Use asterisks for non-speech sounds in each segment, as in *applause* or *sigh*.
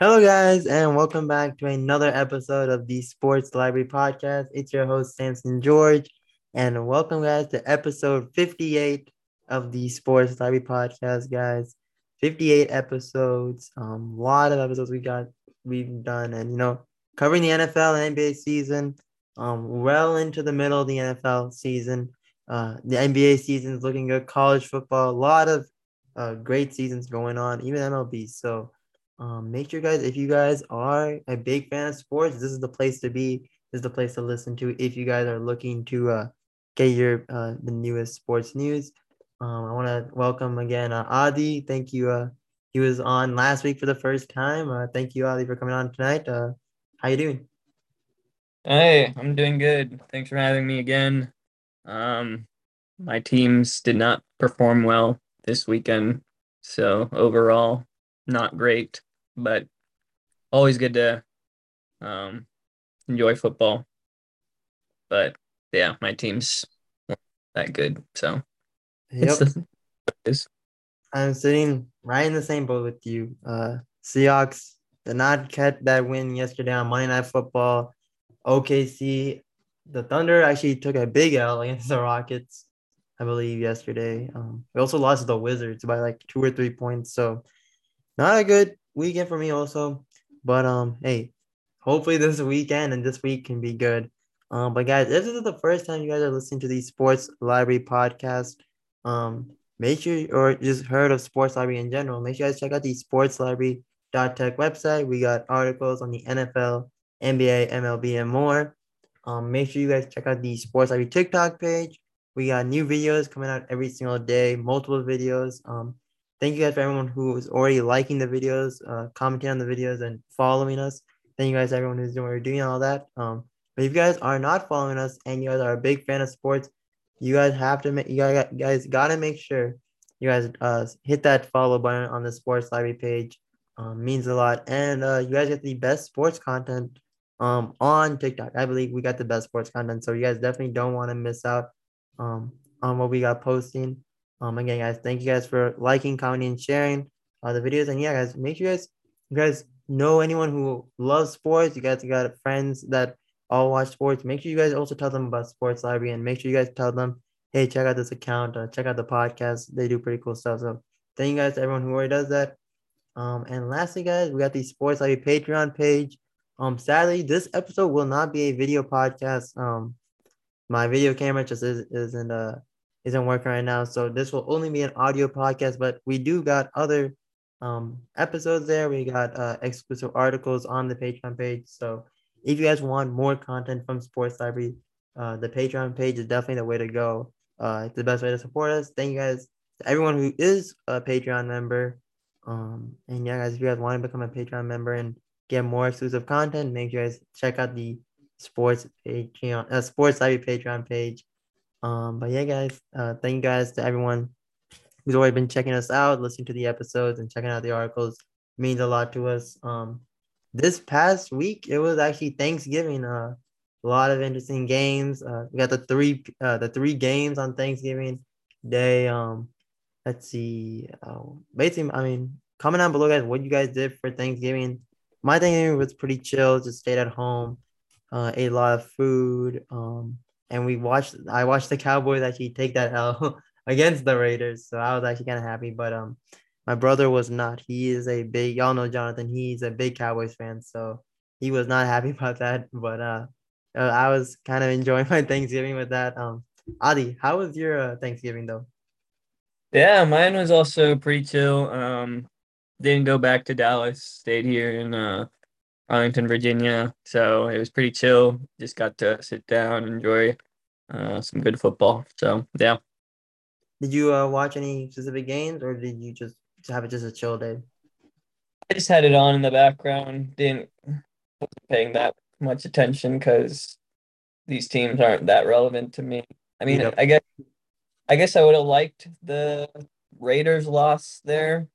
Hello, guys, and welcome back to another episode of the Sports Library Podcast. It's your host, Samson George, and welcome, guys, to episode 58 of the Sports Library Podcast, guys. 58 episodes, um, a lot of episodes we got, we've done, and you know, covering the NFL and NBA season, um, well into the middle of the NFL season. Uh, the NBA season is looking good, college football, a lot of uh, great seasons going on, even MLB. So, um, make sure, guys, if you guys are a big fan of sports, this is the place to be. This is the place to listen to if you guys are looking to uh, get your uh, the newest sports news. Um, I want to welcome again uh, Adhi. Thank you. Uh, he was on last week for the first time. Uh, thank you, Adhi, for coming on tonight. Uh, how you doing? Hey, I'm doing good. Thanks for having me again. Um, my teams did not perform well this weekend, so overall, not great but always good to um, enjoy football. But yeah, my team's that good. So yep. *laughs* I'm sitting right in the same boat with you. Uh, Seahawks did not get that win yesterday on Monday Night Football. OKC, the Thunder actually took a big L against the Rockets, I believe, yesterday. Um, we also lost to the Wizards by like two or three points. So not a good weekend for me also. But um, hey, hopefully this weekend and this week can be good. Um, but guys, if this is the first time you guys are listening to the Sports Library podcast, um, make sure or just heard of Sports Library in general, make sure you guys check out the Sports Library tech website. We got articles on the NFL, NBA, MLB, and more. Um, make sure you guys check out the Sports Library TikTok page. We got new videos coming out every single day, multiple videos. Um, Thank you guys for everyone who is already liking the videos, uh, commenting on the videos, and following us. Thank you guys, everyone who's doing, all that. Um, but if you guys are not following us and you guys are a big fan of sports, you guys have to make you guys, guys gotta make sure you guys uh hit that follow button on the sports library page. Um, means a lot, and uh, you guys get the best sports content um on TikTok. I believe we got the best sports content, so you guys definitely don't want to miss out um on what we got posting. Um, again, guys, thank you guys for liking, commenting, and sharing uh, the videos. And yeah, guys, make sure you guys, you guys know anyone who loves sports. You guys got friends that all watch sports. Make sure you guys also tell them about Sports Library and make sure you guys tell them, hey, check out this account, uh, check out the podcast. They do pretty cool stuff. So thank you guys to everyone who already does that. Um, and lastly, guys, we got the Sports Library Patreon page. Um, sadly, this episode will not be a video podcast. Um, my video camera just is, isn't uh isn't working right now. So this will only be an audio podcast, but we do got other um, episodes there. We got uh, exclusive articles on the Patreon page. So if you guys want more content from Sports Library, uh, the Patreon page is definitely the way to go. Uh, it's the best way to support us. Thank you guys to everyone who is a Patreon member. Um, and yeah, guys, if you guys want to become a Patreon member and get more exclusive content, make sure you guys check out the Sports Patreon, uh, Sports Library Patreon page. Um, but yeah, guys, uh, thank you guys to everyone who's already been checking us out, listening to the episodes, and checking out the articles. It means a lot to us. Um, this past week, it was actually Thanksgiving. Uh, a lot of interesting games. Uh, we got the three uh, the three games on Thanksgiving Day. Um, let's see. Uh, basically, I mean, comment down below, guys, what you guys did for Thanksgiving. My Thanksgiving was pretty chill. Just stayed at home. Uh, ate a lot of food. Um, and we watched. I watched the Cowboys actually take that L *laughs* against the Raiders, so I was actually kind of happy. But um, my brother was not. He is a big. Y'all know Jonathan. He's a big Cowboys fan, so he was not *laughs* happy about that. But uh, uh I was kind of enjoying *laughs* my Thanksgiving with that. Um, Adhi, how was your uh, Thanksgiving though? Yeah, mine was also pretty chill. Um, didn't go back to Dallas. Stayed here in uh Arlington, Virginia. So it was pretty chill. Just got to sit down, enjoy uh, some good football. So yeah. Did you uh, watch any specific games, or did you just have it just a chill day? I just had it on in the background. Didn't wasn't paying that much attention because these teams aren't that relevant to me. I mean. I guess I guess I would have liked the Raiders loss there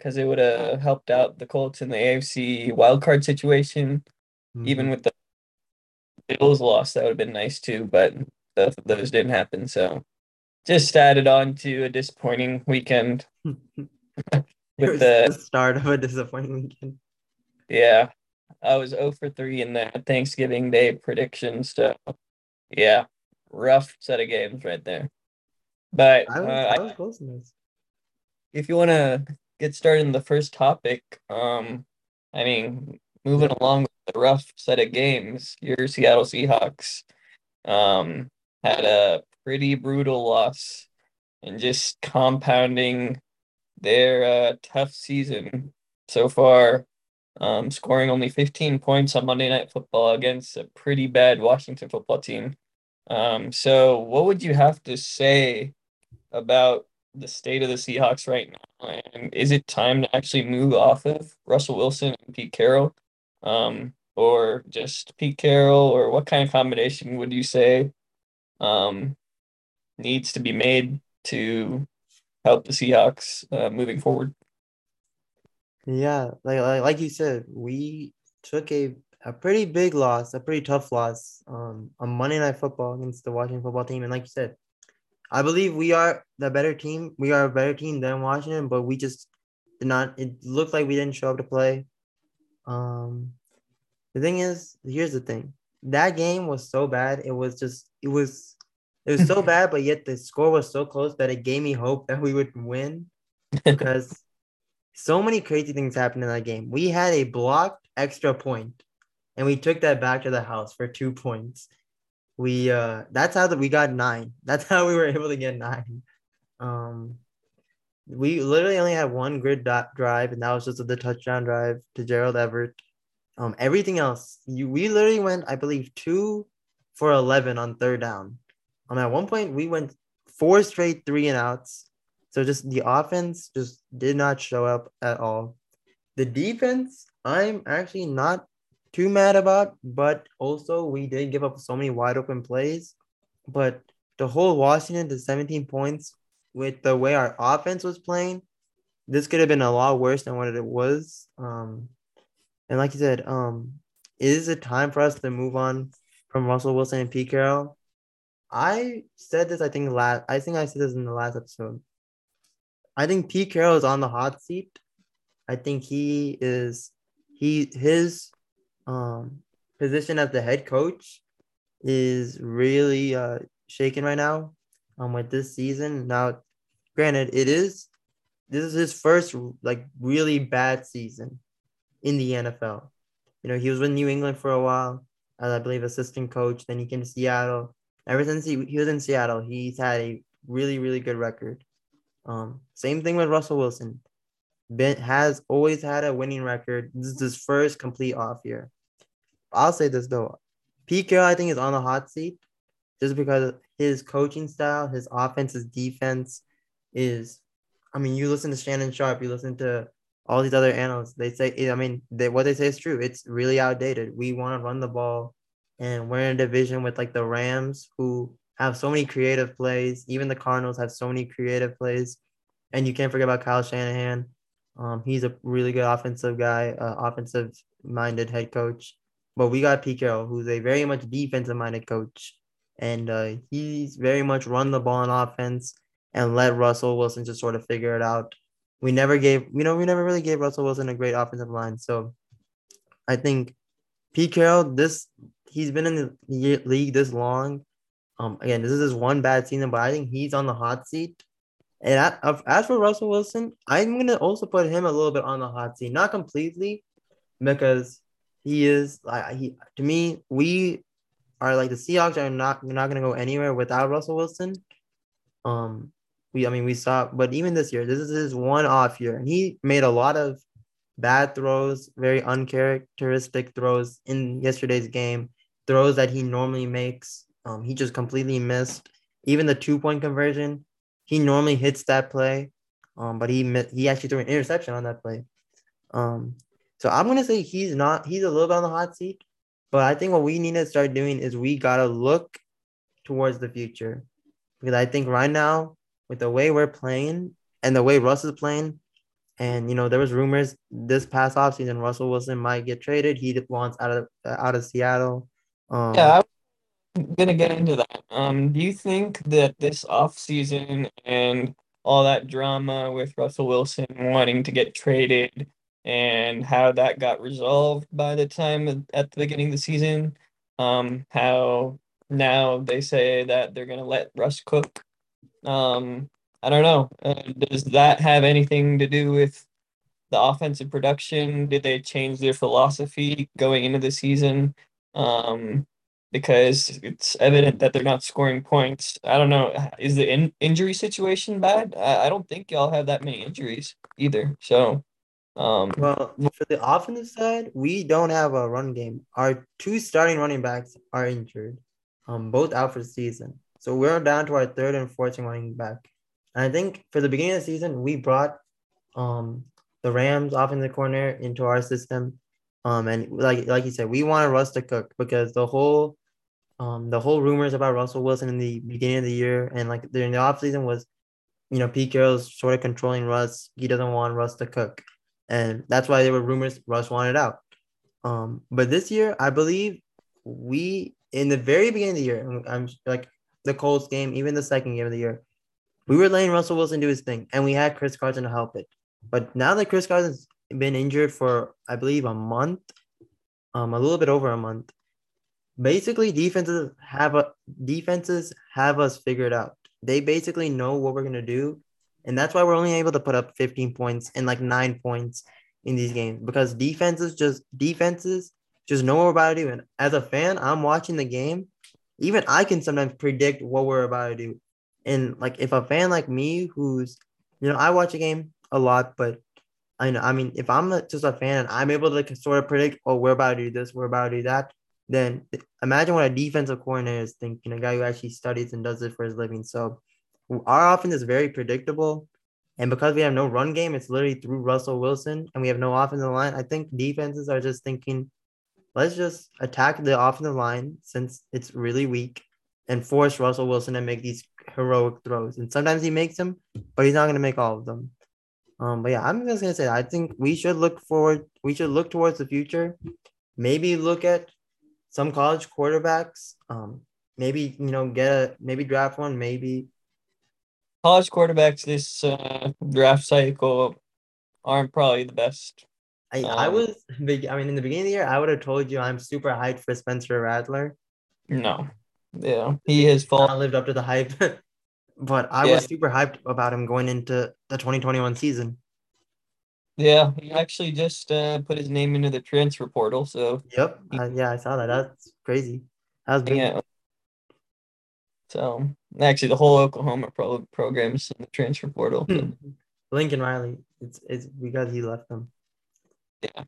because it would have helped out the Colts in the AFC wildcard situation. Mm-hmm. Even with the Bills loss, that would have been nice too, but both of those didn't happen. So just added on to a disappointing weekend *laughs* with the, the, start of a disappointing weekend. Yeah, I was 0 for 3 in that Thanksgiving Day prediction. So, yeah, rough set of games right there. But I was, uh, I was. If you want to get started in the first topic, um, I mean, moving along with the rough set of games, your Seattle Seahawks um, had a pretty brutal loss and just compounding their uh, tough season so far, um, scoring only 15 points on Monday Night Football against a pretty bad Washington football team. Um, so, what would you have to say about the state of the Seahawks right now? And is it time to actually move off of Russell Wilson and Pete Carroll? Um, or just Pete Carroll, or what kind of combination would you say um, needs to be made to help the Seahawks uh, moving forward? Yeah, like, like like you said, we took a a pretty big loss, a pretty tough loss um, on Monday Night Football against the Washington football team. And like you said, I believe we are the better team. We are a better team than Washington, but we just did not. It looked like we didn't show up to play. Um, the thing is, here's the thing: that game was so bad. It was just, it was, it was so *laughs* bad, but yet the score was so close that it gave me hope that we would win *laughs* because so many crazy things happened in that game. We had a blocked extra point, and we took that back to the house for two points. We uh, that's how that we got nine. *laughs* That's how we were able to get nine. Um, we literally only had one grid dot drive, and that was just the touchdown drive to Gerald Everett. Um, everything else, you we literally went, I believe, two for eleven on third down. Um, at one point we went four straight three and outs. So just the offense just did not show up at all. The defense, I'm actually not too mad about, but also we did give up so many wide open plays. But to hold Washington to 17 points with the way our offense was playing, this could have been a lot worse than what it was. Um, and like you said, um, is it time for us to move on from Russell Wilson and Pete Carroll? I said this, I think last I think I said this in the last episode. I think Pete Carroll is on the hot seat. I think he is he his um position as the head coach is really uh shaken right now um with this season. Now, granted, it is this is his first like really bad season in the NFL. You know, he was with New England for a while as I believe assistant coach. Then he came to Seattle. Ever since he, he was in Seattle, he's had a really, really good record. Um, same thing with Russell Wilson. Ben has always had a winning record. This is his first complete off year. I'll say this though. Pete Carroll, I think, is on the hot seat just because his coaching style, his offense, his defense is I mean, you listen to Shannon Sharpe, you listen to all these other analysts, they say I mean, they, what they say is true. It's really outdated. We want to run the ball and we're in a division with like the Rams who have so many creative plays. Even the Cardinals have so many creative plays. And you can't forget about Kyle Shanahan. Um, he's a really good offensive guy, uh, offensive minded head coach. But we got Pete Carroll, who's a very much defensive minded coach. And uh, he's very much run the ball on offense and let Russell Wilson just sort of figure it out. We never gave, you know, we never really gave Russell Wilson a great offensive line. So I think Pete Carroll, this he's been in the league this long. Um, again, this is his one bad season, but I think he's on the hot seat. And as for Russell Wilson, I'm gonna also put him a little bit on the hot seat, not completely, because he is like he to me. We are like the Seahawks are not not gonna go anywhere without Russell Wilson. Um, we I mean we saw, but even this year, this is his one off year, and he made a lot of bad throws, very uncharacteristic throws in yesterday's game throws that he normally makes. Um, he just completely missed. Even the two point conversion, he normally hits that play, um, but he he actually threw an interception on that play. Um, so I'm gonna say he's not. He's a little bit on the hot seat, but I think what we need to start doing is we gotta look towards the future because I think right now with the way we're playing and the way Russ is playing, and you know there was rumors this past offseason Russell Wilson might get traded. He wants out of out of Seattle. Um, yeah, I'm gonna get into that. Um, do you think that this off season and all that drama with Russell Wilson wanting to get traded and how that got resolved by the time at the beginning of the season. Um, how now they say that they're gonna let Russ cook. Um, I don't know. Uh, does that have anything to do with the offensive production? Did they change their philosophy going into the season? Um, because it's evident that they're not scoring points. I don't know. Is the in- injury situation bad? I-, I don't think y'all have that many injuries either. So, um, well, for the offensive side, we don't have a run game. Our two starting running backs are injured, um, both out for the season. So we're down to our third and fourth running back. And I think for the beginning of the season, we brought um the Rams offensive corner into our system. Um, and like like you said, we wanted Russ to cook because the whole um the whole rumors about Russell Wilson in the beginning of the year and like during the offseason was, you know, Pete Carroll's sort of controlling Russ. He doesn't want Russ to cook. And that's why there were rumors Russ wanted out. Um, but this year, I believe we in the very beginning of the year, I'm like the Colts game, even the second game of the year, we were letting Russell Wilson do his thing, and we had Chris Carson to help it. But now that Chris Carson's been injured for, I believe, a month, um, a little bit over a month, basically defenses have a defenses have us figured out. They basically know what we're gonna do, and that's why we're only able to put up 15 points and like nine points in these games because defenses just defenses just know what we're about to do. And as a fan, I'm watching the game. Even I can sometimes predict what we're about to do. And like if a fan like me who's you know, I watch a game a lot, but I know I mean if I'm just a fan and I'm able to like, sort of predict, oh, we're about to do this, we're about to do that, then imagine what a defensive coordinator is thinking, a guy who actually studies and does it for his living. So our offense is very predictable. And because we have no run game, it's literally through Russell Wilson and we have no offensive line. I think defenses are just thinking, let's just attack the offensive line since it's really weak and force Russell Wilson to make these heroic throws. And sometimes he makes them, but he's not going to make all of them. Um, but yeah, I'm just gonna say I think we should look forward. We should look towards the future. Maybe look at some college quarterbacks. Um, maybe you know get a maybe draft one. Maybe college quarterbacks this uh, draft cycle aren't probably the best. I, um, I was. *laughs* I mean, in the beginning of the year, I would have told you I'm super hyped for Spencer Rattler. No, yeah, he has fallen. I lived up to the hype, *laughs* but I yeah. was super hyped about him going into the 2021 season. Yeah, he actually just uh, put his name into the transfer portal. So yep, he, uh, yeah, I saw that. That's crazy. That was big. Yeah. So actually, the whole Oklahoma pro- program is in the transfer portal. So. Lincoln Riley, it's it's because he left them. Yeah.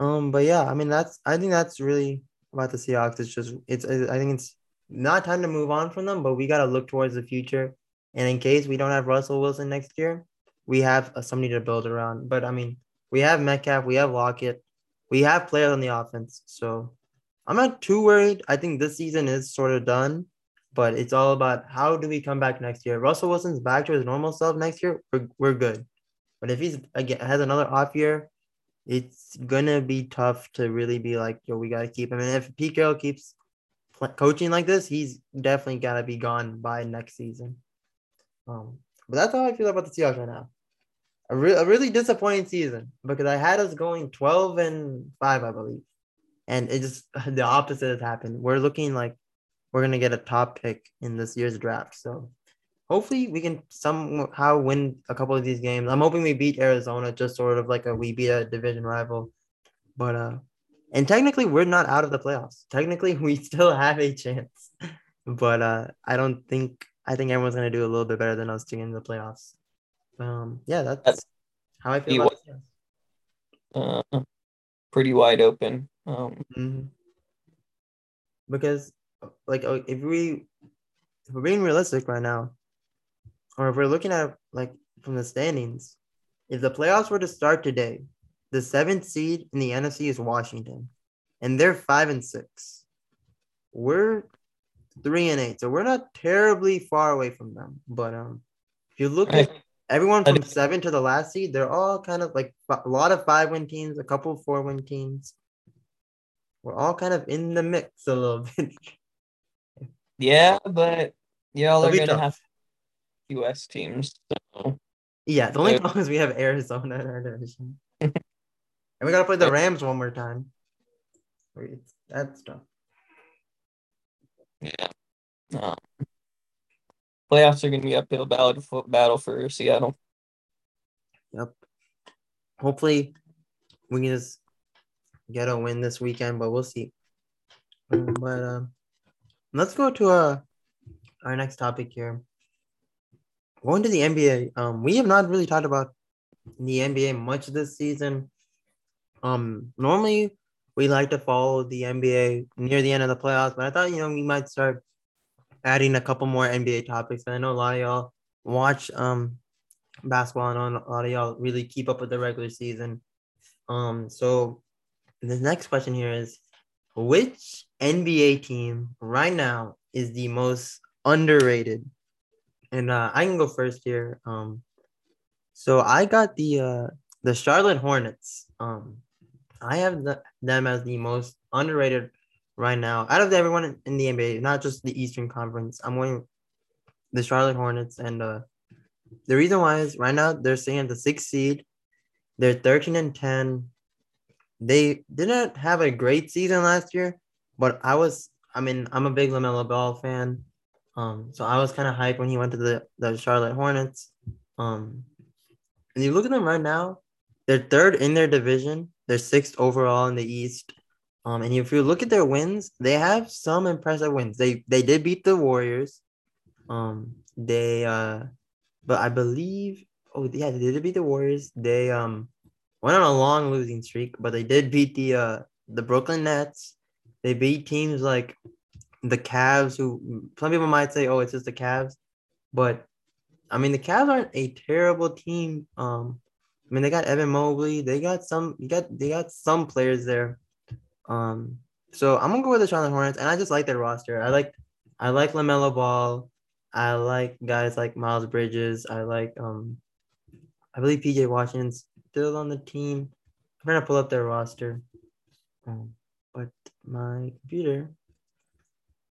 Um, but yeah, I mean that's I think that's really about the Seahawks. It's just it's I think it's not time to move on from them, but we got to look towards the future. And in case we don't have Russell Wilson next year, we have somebody to build around. But I mean, we have Metcalf, we have Lockett, we have players on the offense. So I'm not too worried. I think this season is sort of done, but it's all about how do we come back next year. Russell Wilson's back to his normal self next year. We're, we're good. But if he's again has another off year, it's gonna be tough to really be like, yo, we gotta keep him. And if Pete Carroll keeps coaching like this, he's definitely got to be gone by next season. Um, but that's how I feel about the Seahawks right now. A, re- a really disappointing season because I had us going 12 and 5, I believe. And it just *laughs* the opposite has happened. We're looking like we're going to get a top pick in this year's draft. So hopefully we can somehow win a couple of these games. I'm hoping we beat Arizona, just sort of like a we beat a division rival. But uh, and technically, we're not out of the playoffs. Technically, *laughs* we still have a chance. *laughs* But uh, I don't think I think everyone's gonna do a little bit better than us to get into the playoffs. Um, yeah, that's, that's how I feel about it. Uh, pretty wide open. Um, mm-hmm. because like if we if we're being realistic right now, or if we're looking at like from the standings, if the playoffs were to start today, the seventh seed in the NFC is Washington, and they're five and six. We're three and eight, so we're not terribly far away from them. But um, if you look at everyone from seven to the last seed, they're all kind of like a lot of five win teams, a couple four win teams. We're all kind of in the mix a little bit. yeah, but y'all are gonna tough. have US teams. So. Yeah, the only problem is we have Arizona in our division. *laughs* And we gotta play the Rams one more time. That's tough. Yeah. Um, playoffs are gonna be uphill battle for, battle for Seattle. Yep. Hopefully, we can just get a win this weekend, but we'll see. Um, but um, let's go to uh, our next topic here. Going to the NBA. Um, we have not really talked about the NBA much this season. Um, normally we like to follow the NBA near the end of the playoffs, but I thought you know we might start adding a couple more NBA topics. And I know a lot of y'all watch um basketball and a lot of y'all really keep up with the regular season. Um, so the next question here is which NBA team right now is the most underrated? And uh, I can go first here. Um, so I got the uh, the Charlotte Hornets. Um, I have the, them as the most underrated right now out of everyone in the NBA, not just the Eastern Conference. I'm going the Charlotte Hornets, and uh, the reason why is right now they're sitting at the sixth seed. They're 13 and 10. They didn't have a great season last year, but I was, I mean, I'm a big LaMelo Ball fan. Um, so I was kind of hyped when he went to the, the Charlotte Hornets. Um, and you look at them right now, they're third in their division. They're sixth overall in the East. Um, and if you look at their wins, they have some impressive wins. They they did beat the Warriors. Um, they uh, but I believe oh yeah, they did beat the Warriors. They um went on a long losing streak, but they did beat the uh the Brooklyn Nets. They beat teams like the Cavs, who some people might say, oh, it's just the Cavs, but I mean the Cavs aren't a terrible team. Um, I mean, they got Evan Mobley. They got some. You got they got some players there. Um, so I'm gonna go with the Charlotte Hornets, and I just like their roster. I like I like LaMelo Ball. I like guys like Miles Bridges. I like um, I believe PJ Washington's still on the team. I'm to pull up their roster, um, but my computer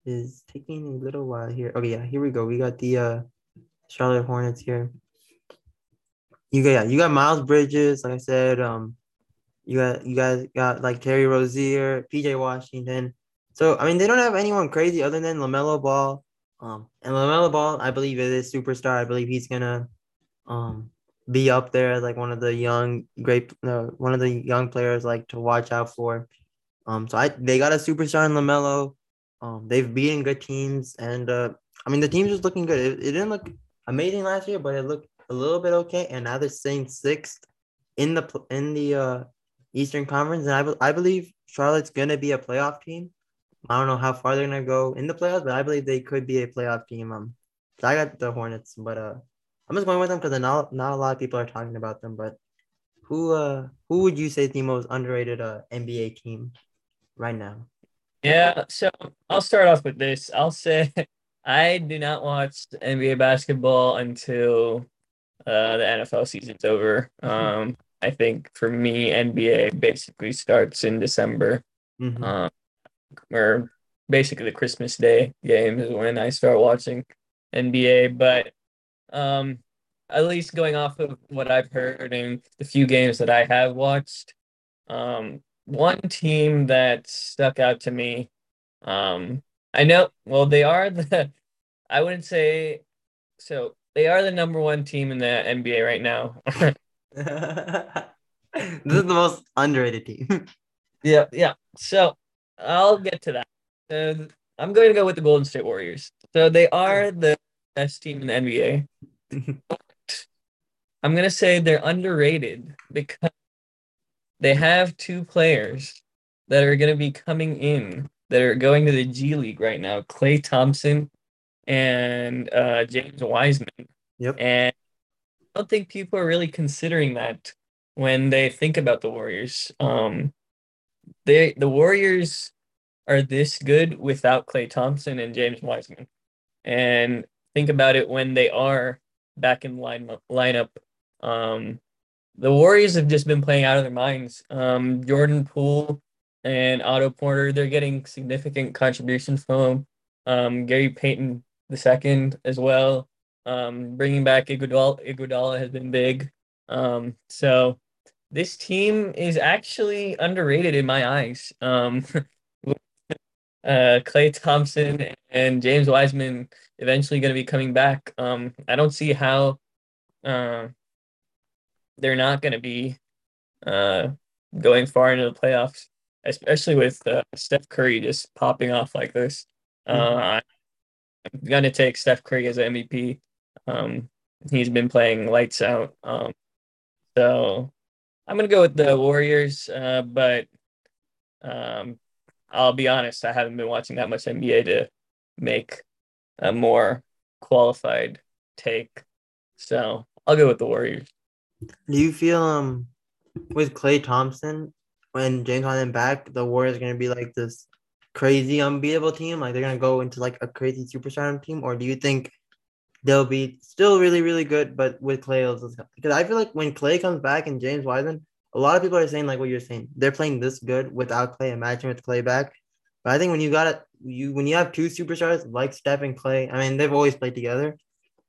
is taking a little while here. Okay, yeah, here we go. We got the uh, Charlotte Hornets here you got yeah, you got Miles Bridges, like I said. Um, you got you guys got like Terry Rozier, PJ Washington. So I mean, they don't have anyone crazy other than Lamelo Ball. Um, and Lamelo Ball, I believe is a superstar. I believe he's gonna, um, be up there as like one of the young great, uh, one of the young players like to watch out for. Um, so I they got a superstar in Lamelo. Um, they've beaten good teams, and uh, I mean the team's just looking good. It, it didn't look amazing last year, but it looked a little bit okay, and now they're staying sixth in the in the uh, Eastern Conference, and I, be- I believe Charlotte's gonna be a playoff team. I don't know how far they're gonna go in the playoffs, but I believe they could be a playoff team. Um, so I got the Hornets, but uh, I'm just going with them because not not a lot of people are talking about them. But who uh who would you say is the most underrated uh NBA team right now? Yeah, so I'll start off with this. I'll say *laughs* I do not watch NBA basketball until uh, the NFL season's over. *laughs* Um, I think for me, NBA basically starts in December, mm-hmm. um, or basically the Christmas Day game is when I start watching NBA. But um, at least going off of what I've heard and the few games that I have watched, um, one team that stuck out to me. Um, I know, well, they are the, *laughs* I wouldn't say so. They are the number one team in the NBA right now. *laughs* *laughs* this is the most underrated team. *laughs* yeah, yeah. So I'll get to that. Uh, I'm going to go with the Golden State Warriors. So they are the best team in the NBA. *laughs* I'm going to say they're underrated because they have two players that are going to be coming in that are going to the G League right now Klay Thompson and uh, James Wiseman. Yep. And don't think people are really considering that when they think about the Warriors. Um, they the Warriors are this good without Klay Thompson and James Wiseman, and think about it when they are back in line lineup. Um, the Warriors have just been playing out of their minds. Um, Jordan Poole and Otto Porter, they're getting significant contributions from. Um, Gary Payton the second as well. Um, bringing back Iguodala, Iguodala has been big. Um, so this team is actually underrated in my eyes. Um, *laughs* uh, Klay Thompson and James Wiseman eventually going to be coming back. Um, I don't see how uh, they're not going to be uh, going far into the playoffs, especially with uh, Steph Curry just popping off like this. Uh, I'm going to take Steph Curry as an MVP. Um, he's been playing lights out. Um, so I'm to go with the Warriors, uh, but um, I'll be honest, I haven't been watching that much NBA to make a more qualified take. So I'll go with the Warriors. Do you feel um with Klay Thompson when James Harden back, the Warriors gonna be like this crazy unbeatable team? Like they're gonna go into like a crazy superstar team, or do you think they'll be still really really good, but with Klay, Because I feel like when Klay comes back and James Wiseman, a lot of people are saying like what you're saying. They're playing this good without Klay. Imagine with Klay back. But I think when you got it, you when you have two superstars like Steph and Klay, I mean they've always played together,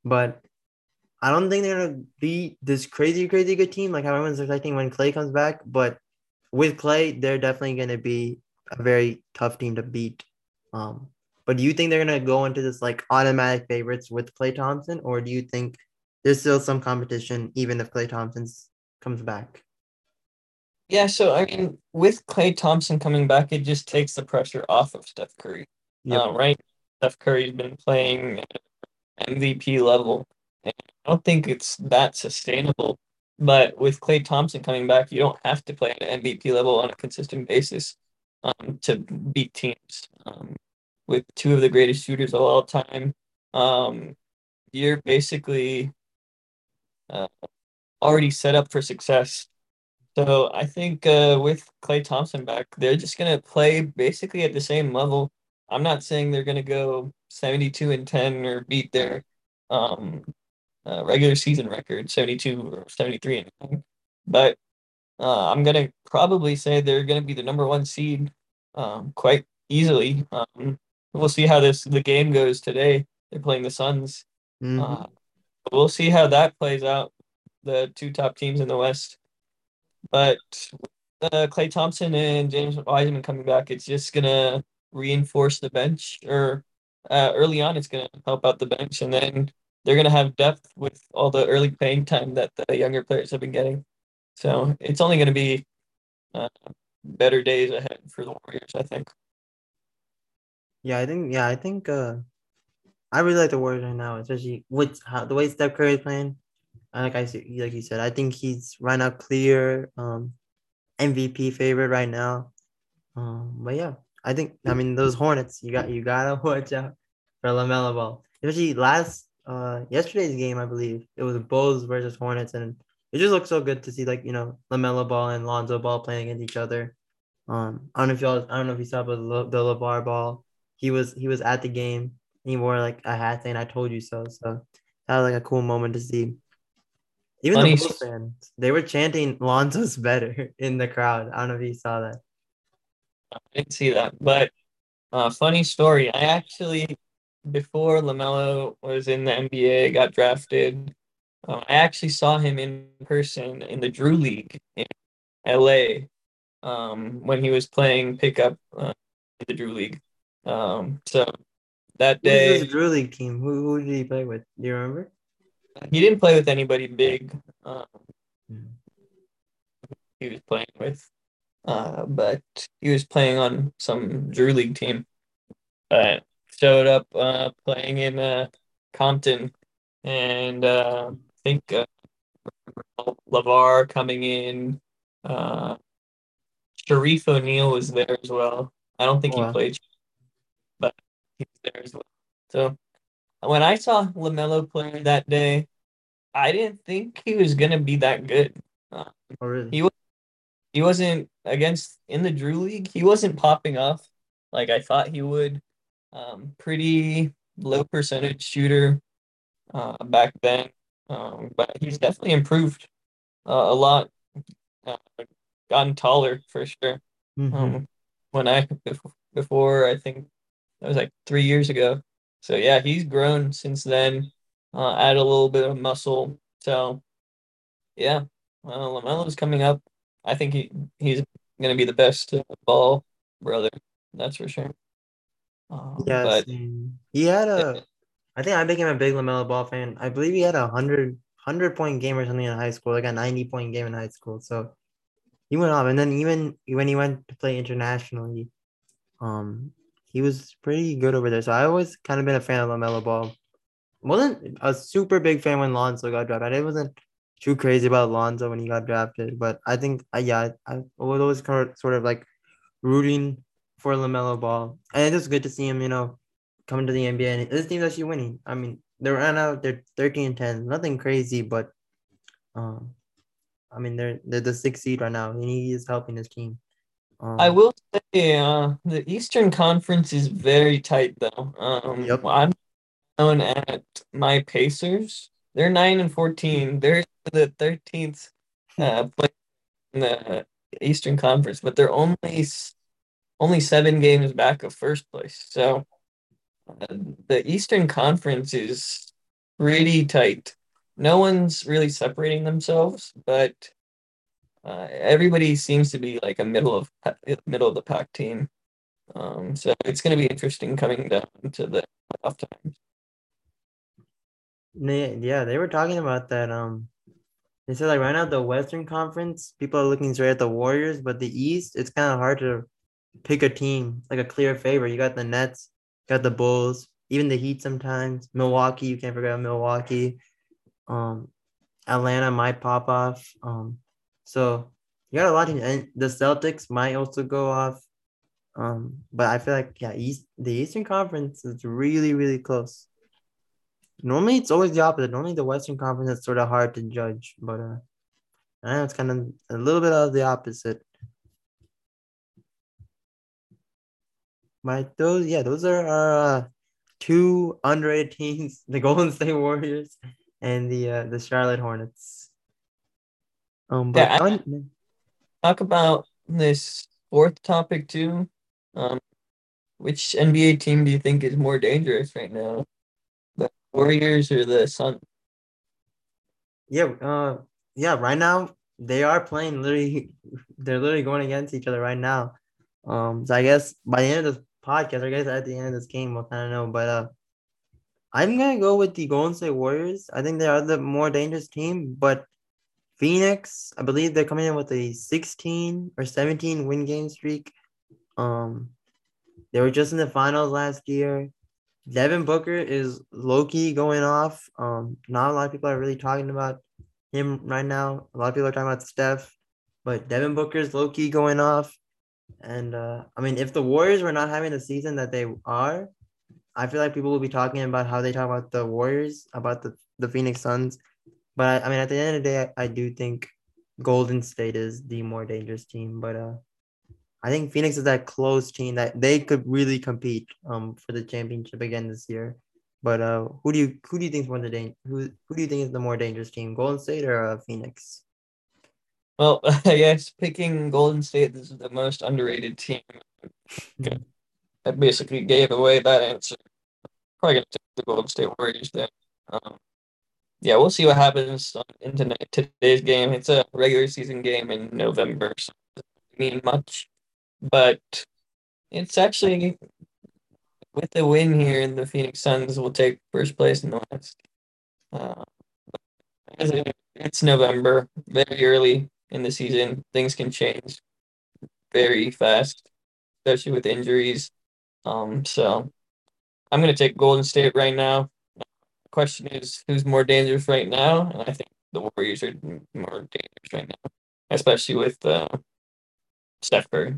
but I don't think they're gonna be this crazy, crazy good team like how everyone's expecting when Klay comes back. But with Klay, they're definitely gonna be a very tough team to beat. Um, but do you think they're gonna go into this like automatic favorites with Klay Thompson, or do you think there's still some competition even if Klay Thompson comes back? Yeah, so I mean, with Klay Thompson coming back, it just takes the pressure off of Steph Curry. Yep. Uh, right? Steph Curry's been playing MVP level. And I don't think it's that sustainable. But with Klay Thompson coming back, you don't have to play at MVP level on a consistent basis um, to beat teams. Um, with two of the greatest shooters of all time, um, you're basically uh, already set up for success so I think uh, with Klay Thompson back, they're just gonna play basically at the same level. I'm not saying they're gonna go 72 and 10 or beat their um, uh, regular season record, 72 or 73 and 10, but uh, I'm gonna probably say they're gonna be the number one seed um, quite easily. Um, we'll see how this the game goes today. They're playing the Suns. Mm-hmm. Uh, we'll see how that plays out. The two top teams in the West. But uh, Klay Thompson and James Wiseman coming back, it's just gonna reinforce the bench, or uh, early on, it's gonna help out the bench, and then they're gonna have depth with all the early playing time that the younger players have been getting. So it's only gonna be uh, better days ahead for the Warriors, I think. Yeah, I think. Yeah, I think. Uh, I really like the Warriors right now, especially with how the way Steph Curry is playing like I like you said, I think he's right now clear um, MVP favorite right now. Um, but yeah, I think I mean those Hornets, you got you gotta *laughs* watch out for Lamelo Ball, especially last uh yesterday's game, I believe it was Bulls versus Hornets, and it just looks so good to see like you know Lamelo Ball and Lonzo Ball playing against each other. Um, I don't know if y'all, I don't know if you saw, but the LaVar Ball, he was he was at the game. He wore like a hat saying "I told you so." So that was like a cool moment to see. Even Funny the Bulls fans, they were chanting Lonzo's better *laughs* in the crowd. I don't know if you saw that. I didn't see that, but uh, funny story. I actually, before Lamelo was in the NBA, got drafted. Uh, I actually saw him in person in the Drew League in LA um, when he was playing pickup uh, in the Drew League. Um, so that day, Who's Drew League team? Who, who did he play with? Do you remember? he didn't play with anybody big. Um, he was playing with, uh, but he was playing on some Drew League team. But showed up uh, playing in uh, Compton, and uh, I think uh, LaVar coming in. Uh, Shareef O'Neal was there as well. I don't think wow. he played, but he was there as well. So when I saw Lamelo play that day, I didn't think he was gonna be that good. Uh, oh, really? He was. He wasn't against in the Drew League. He wasn't popping off like I thought he would. Um, pretty low percentage shooter uh, back then, um, but he's definitely improved uh, a lot. Uh, gotten taller for sure. Mm-hmm. Um, when I before I think that was like three years ago. So yeah, he's grown since then. Uh, add a little bit of muscle. So yeah, Well, LaMelo's coming up. I think he he's going to be the best ball brother. That's for sure. Um, yeah, but he had a. I think I became a big LaMelo Ball fan. I believe he had a hundred hundred point game or something in high school, like a ninety point game in high school. So he went off, and then even when he went to play internationally, um, he was pretty good over there. So I always kind of been a fan of LaMelo Ball. wasn't a super big fan when Lonzo got drafted. I wasn't too crazy about Lonzo when he got drafted, but I think uh, yeah, I was always kind of, sort of like rooting for LaMelo Ball, and it's just good to see him, you know, coming to the NBA. And this team's actually winning. I mean, they're right now they're 13 and 10, nothing crazy, but um, I mean they're they're the sixth seed right now, and he is helping his team. Um, I will say, uh, the Eastern Conference is very tight, though. Um, yep. I'm known at my Pacers. They're nine and fourteen. They're the thirteenth uh, in the Eastern Conference, but they're only only seven games back of first place. So uh, the Eastern Conference is pretty tight. No one's really separating themselves, but uh, everybody seems to be like a middle of middle of the pack team. Um, so it's going to be interesting coming down to the playoff times. Yeah, they were talking about that. Um, they said like right now the Western Conference, people are looking straight at the Warriors, but the East, it's kind of hard to pick a team like a clear favorite. You got the Nets, got the Bulls, even the Heat sometimes. Milwaukee, you can't forget Milwaukee. Um, Atlanta might pop off. Um, so you got a lot of and the Celtics might also go off. Um, but I feel like yeah, East the Eastern Conference is really, really close. Normally it's always the opposite. Normally the Western Conference is sort of hard to judge, but uh I know it's kind of a little bit of the opposite. But those yeah, those are our uh, two underrated *laughs* teams, the Golden State Warriors and the uh, the Charlotte Hornets. Um, but yeah, I, talk about this fourth topic too. Um, which NBA team do you think is more dangerous right now, the Warriors or the Sun? Yeah, uh, yeah. Right now they are playing literally. They're literally going against each other right now. Um, so I guess by the end of this podcast, I guess at the end of this game, we'll kind of know. But uh, I'm gonna go with the Golden State Warriors. I think they are the more dangerous team, but Phoenix, I believe they're coming in with a 16 or 17 win game streak. Um, they were just in the finals last year. Devin Booker is low key going off. Um, not a lot of people are really talking about him right now. A lot of people are talking about Steph, but Devin Booker is low key going off. And uh, I mean, if the Warriors were not having the season that they are, I feel like people will be talking about how they talk about the Warriors, about the, the Phoenix Suns, but I, I mean, at the end of the day, I, I do think Golden State is the more dangerous team. But uh, I think Phoenix is that close team that they could really compete um for the championship again this year. But uh, who do you who do you think is more the dang- who who do you think is the more dangerous team, Golden State or uh, Phoenix? Well, *laughs* I guess picking Golden State is the most underrated team. I basically gave away that answer. Probably gonna take the Golden State Warriors then. Um, yeah, we'll see what happens in today's game. It's a regular season game in November, so it doesn't mean much. But it's actually with the win here, the Phoenix Suns will take first place in the West. Uh, it's November, very early in the season. Things can change very fast, especially with injuries. Um, so I'm gonna take Golden State right now question is who's more dangerous right now, and I think the Warriors are more dangerous right now, especially with uh, Steph Curry.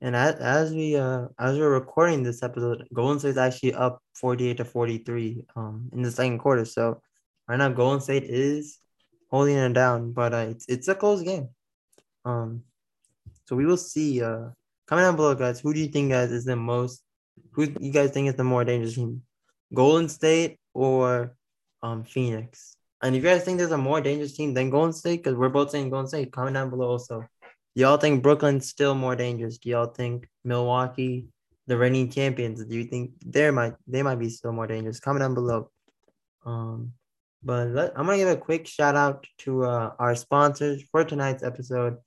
And as, as we uh as we're recording this episode, Golden State is actually up forty eight to forty three um in the second quarter. So right now Golden State is holding it down, but uh, it's it's a close game. Um, so we will see. Uh, comment down below, guys. Who do you think guys is the most? Who you guys think is the more dangerous team? Golden State or um Phoenix. And if you guys think there's a more dangerous team than Golden State, because we're both saying Golden State, comment down below also. Do y'all think Brooklyn's still more dangerous? Do y'all think Milwaukee, the reigning champions, do you think they might they might be still more dangerous? Comment down below. Um But let, I'm gonna give a quick shout out to uh, our sponsors for tonight's episode.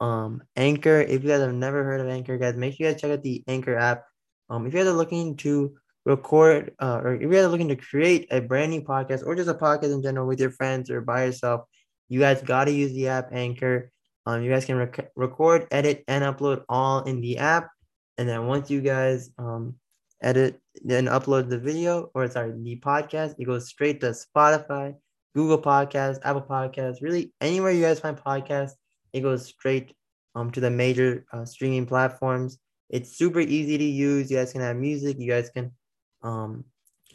Um, Anchor. If you guys have never heard of Anchor, guys, make sure you guys check out the Anchor app. Um, if you guys are looking to record uh, or if you guys are looking to create a brand new podcast or just a podcast in general with your friends or by yourself, you guys got to use the app Anchor. Um, you guys can rec- record, edit, and upload all in the app. And then once you guys um, edit, then upload the video or sorry, the podcast, it goes straight to Spotify, Google Podcasts, Apple Podcasts, really anywhere you guys find podcasts, it goes straight um, to the major uh, streaming platforms. It's super easy to use. You guys can have music. You guys can, um,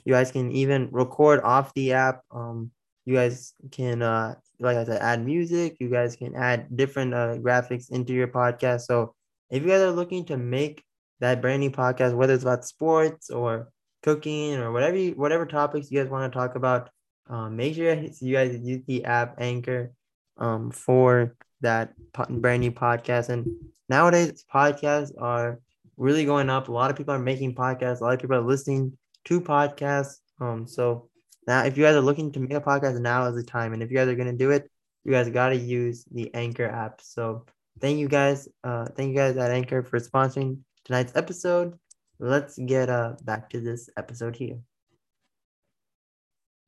you guys can even record off the app. Um, you guys can, uh, like I said, add music. You guys can add different uh, graphics into your podcast. So if you guys are looking to make that brand new podcast, whether it's about sports or cooking or whatever, you, whatever topics you guys want to talk about, um, make sure you guys use the app Anchor um, for that brand new podcast. And nowadays, podcasts are really going up. A lot of people are making podcasts. A lot of people are listening to podcasts. Um, so now, if you guys are looking to make a podcast, now is the time. And if you guys are gonna do it, you guys gotta use the Anchor app. So thank you guys. Uh, thank you guys at Anchor for sponsoring tonight's episode. Let's get uh back to this episode here.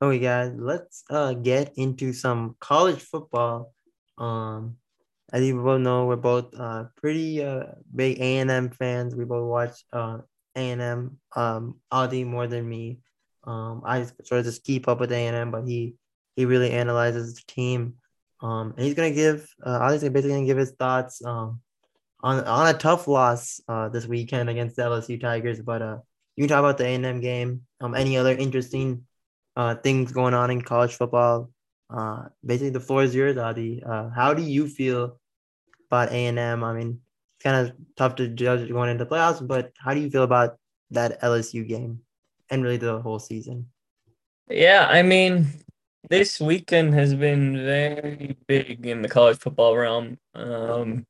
Okay, guys, let's uh get into some college football. Um, as you both know, we're both uh pretty uh big A and M fans. We both watch uh A and M. Um, Adhi more than me. Um, I sort of just keep up with A and M, but he he really analyzes the team. Um, and he's gonna give uh, basically gonna give his thoughts um on on a tough loss uh this weekend against the LSU Tigers. But uh, you can talk about the A and M game. Um, any other interesting uh things going on in college football? Uh, basically the floor is yours, Adhi. Uh, how do you feel about A and M? I mean, kind of tough to judge going into playoffs, but how do you feel about that LSU game? and really the whole season. Yeah, I mean, this weekend has been very big in the college football realm. Um,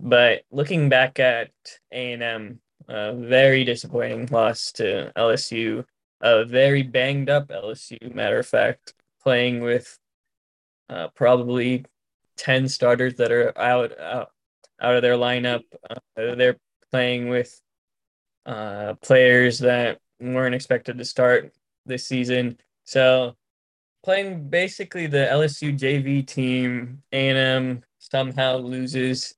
but looking back at A and M, a very disappointing loss to LSU. A very banged up LSU, matter of fact, playing with uh, probably ten starters that are out out, out of their lineup. Uh, they're playing with uh, players that weren't expected to start this season. So playing basically the LSU JV team, A&M somehow loses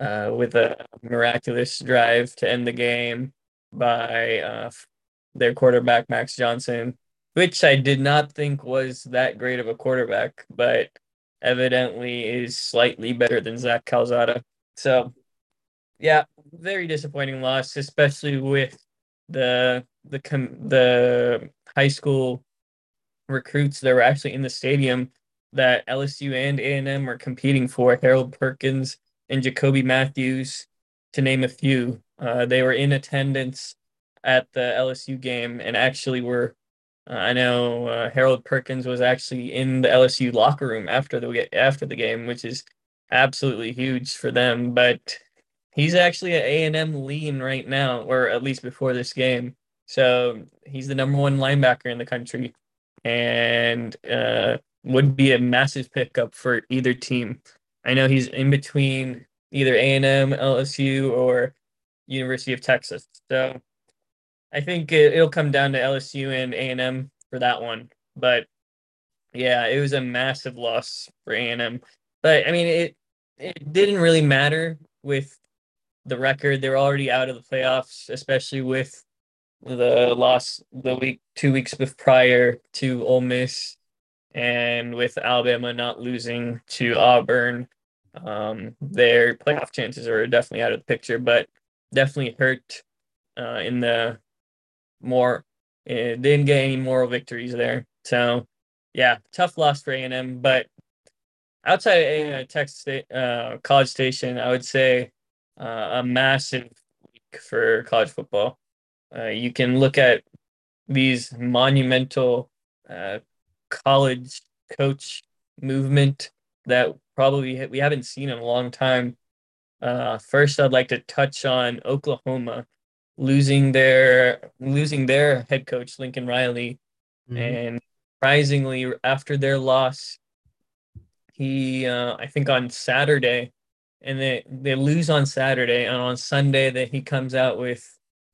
uh, with a miraculous drive to end the game by uh, their quarterback Max Johnson, which I did not think was that great of a quarterback, but evidently is slightly better than Zach Calzada. So, yeah, very disappointing loss, especially with the the the high school recruits that were actually in the stadium that LSU and A&M were competing for, Harold Perkins and Jacoby Matthews, to name a few. Uh, they were in attendance at the LSU game and actually were. Uh, I know uh, Harold Perkins was actually in the LSU locker room after the after the game, which is absolutely huge for them. But he's actually at A and M lean right now, or at least before this game. So he's the number one linebacker in the country, and uh, would be a massive pickup for either team. I know he's in between either A and M, LSU, or University of Texas. So I think it, will come down to LSU and A and M for that one. But yeah, it was a massive loss for A and M. But I mean, it it didn't really matter with the record. They were already out of the playoffs, especially with the loss the week two weeks prior to Ole Miss, and with Alabama not losing to Auburn, um, their playoff chances are definitely out of the picture. But definitely hurt uh, in the more. It didn't get any moral victories there. So yeah, tough loss for A and M. But outside of uh, Texas State, uh, College Station, I would say uh, a massive week for college football. Uh, you can look at these monumental uh, college coach movement that probably we haven't seen in a long time. Uh, first, I'd like to touch on Oklahoma losing their losing their head coach Lincoln Riley, mm-hmm. and surprisingly, after their loss, he uh, I think on Saturday, and they they lose on Saturday, and on Sunday that he comes out with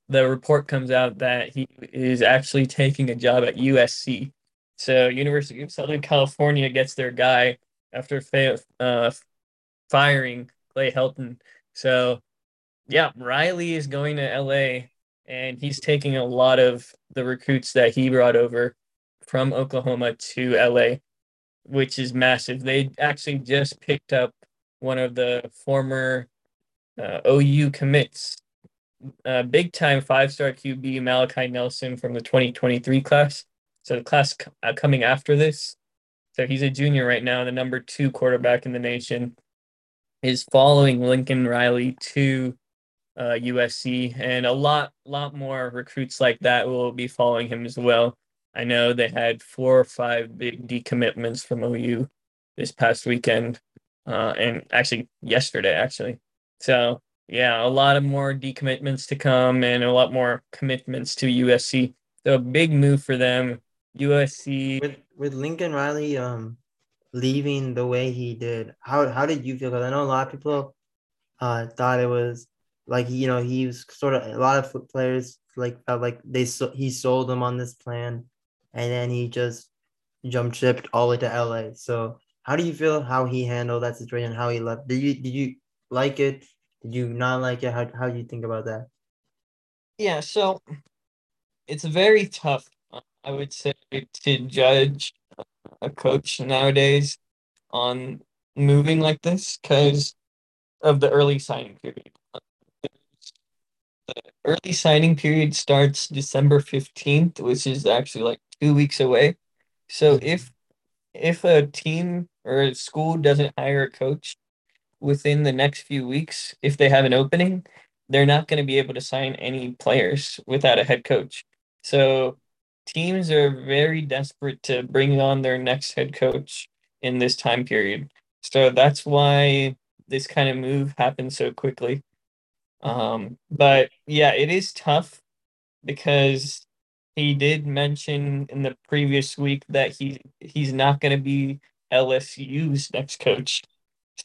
the report comes out that he is actually taking a job at USC. So University of Southern California gets their guy after fa- uh, firing Clay Helton. So yeah, Riley is going to LA and he's taking a lot of the recruits that he brought over from Oklahoma to LA, which is massive. They actually just picked up one of the former uh, OU commits, uh, big time five star QB Malachi Nelson from the 2023 class. So the class c- uh, coming after this. So he's a junior right now, the number two quarterback in the nation, is following Lincoln Riley to uh, USC, and a lot, lot more recruits like that will be following him as well. I know they had four or five big decommitments from OU this past weekend, uh, and actually yesterday, actually. So yeah, a lot of more decommitments to come, and a lot more commitments to USC. So a big move for them. USC with with Lincoln Riley um leaving the way he did. How how did you feel? Because I know a lot of people uh thought it was like you know he was sort of a lot of players like felt like they he sold them on this plan, and then he just jump shipped all the way to LA. So how do you feel how he handled that situation? How he left? Did you did you like it? Did you not like it? How how do you think about that? Yeah, so it's very tough, I would say, to judge a coach nowadays on moving like this because of the early signing period the early signing period starts December 15th, which is actually like two weeks away. So mm-hmm. if if a team or a school doesn't hire a coach within the next few weeks, if they have an opening, they're not going to be able to sign any players without a head coach. So teams are very desperate to bring on their next head coach in this time period. So that's why this kind of move happened so quickly. Um, but yeah, it is tough because he did mention in the previous week that he he's not going to be LSU's next coach.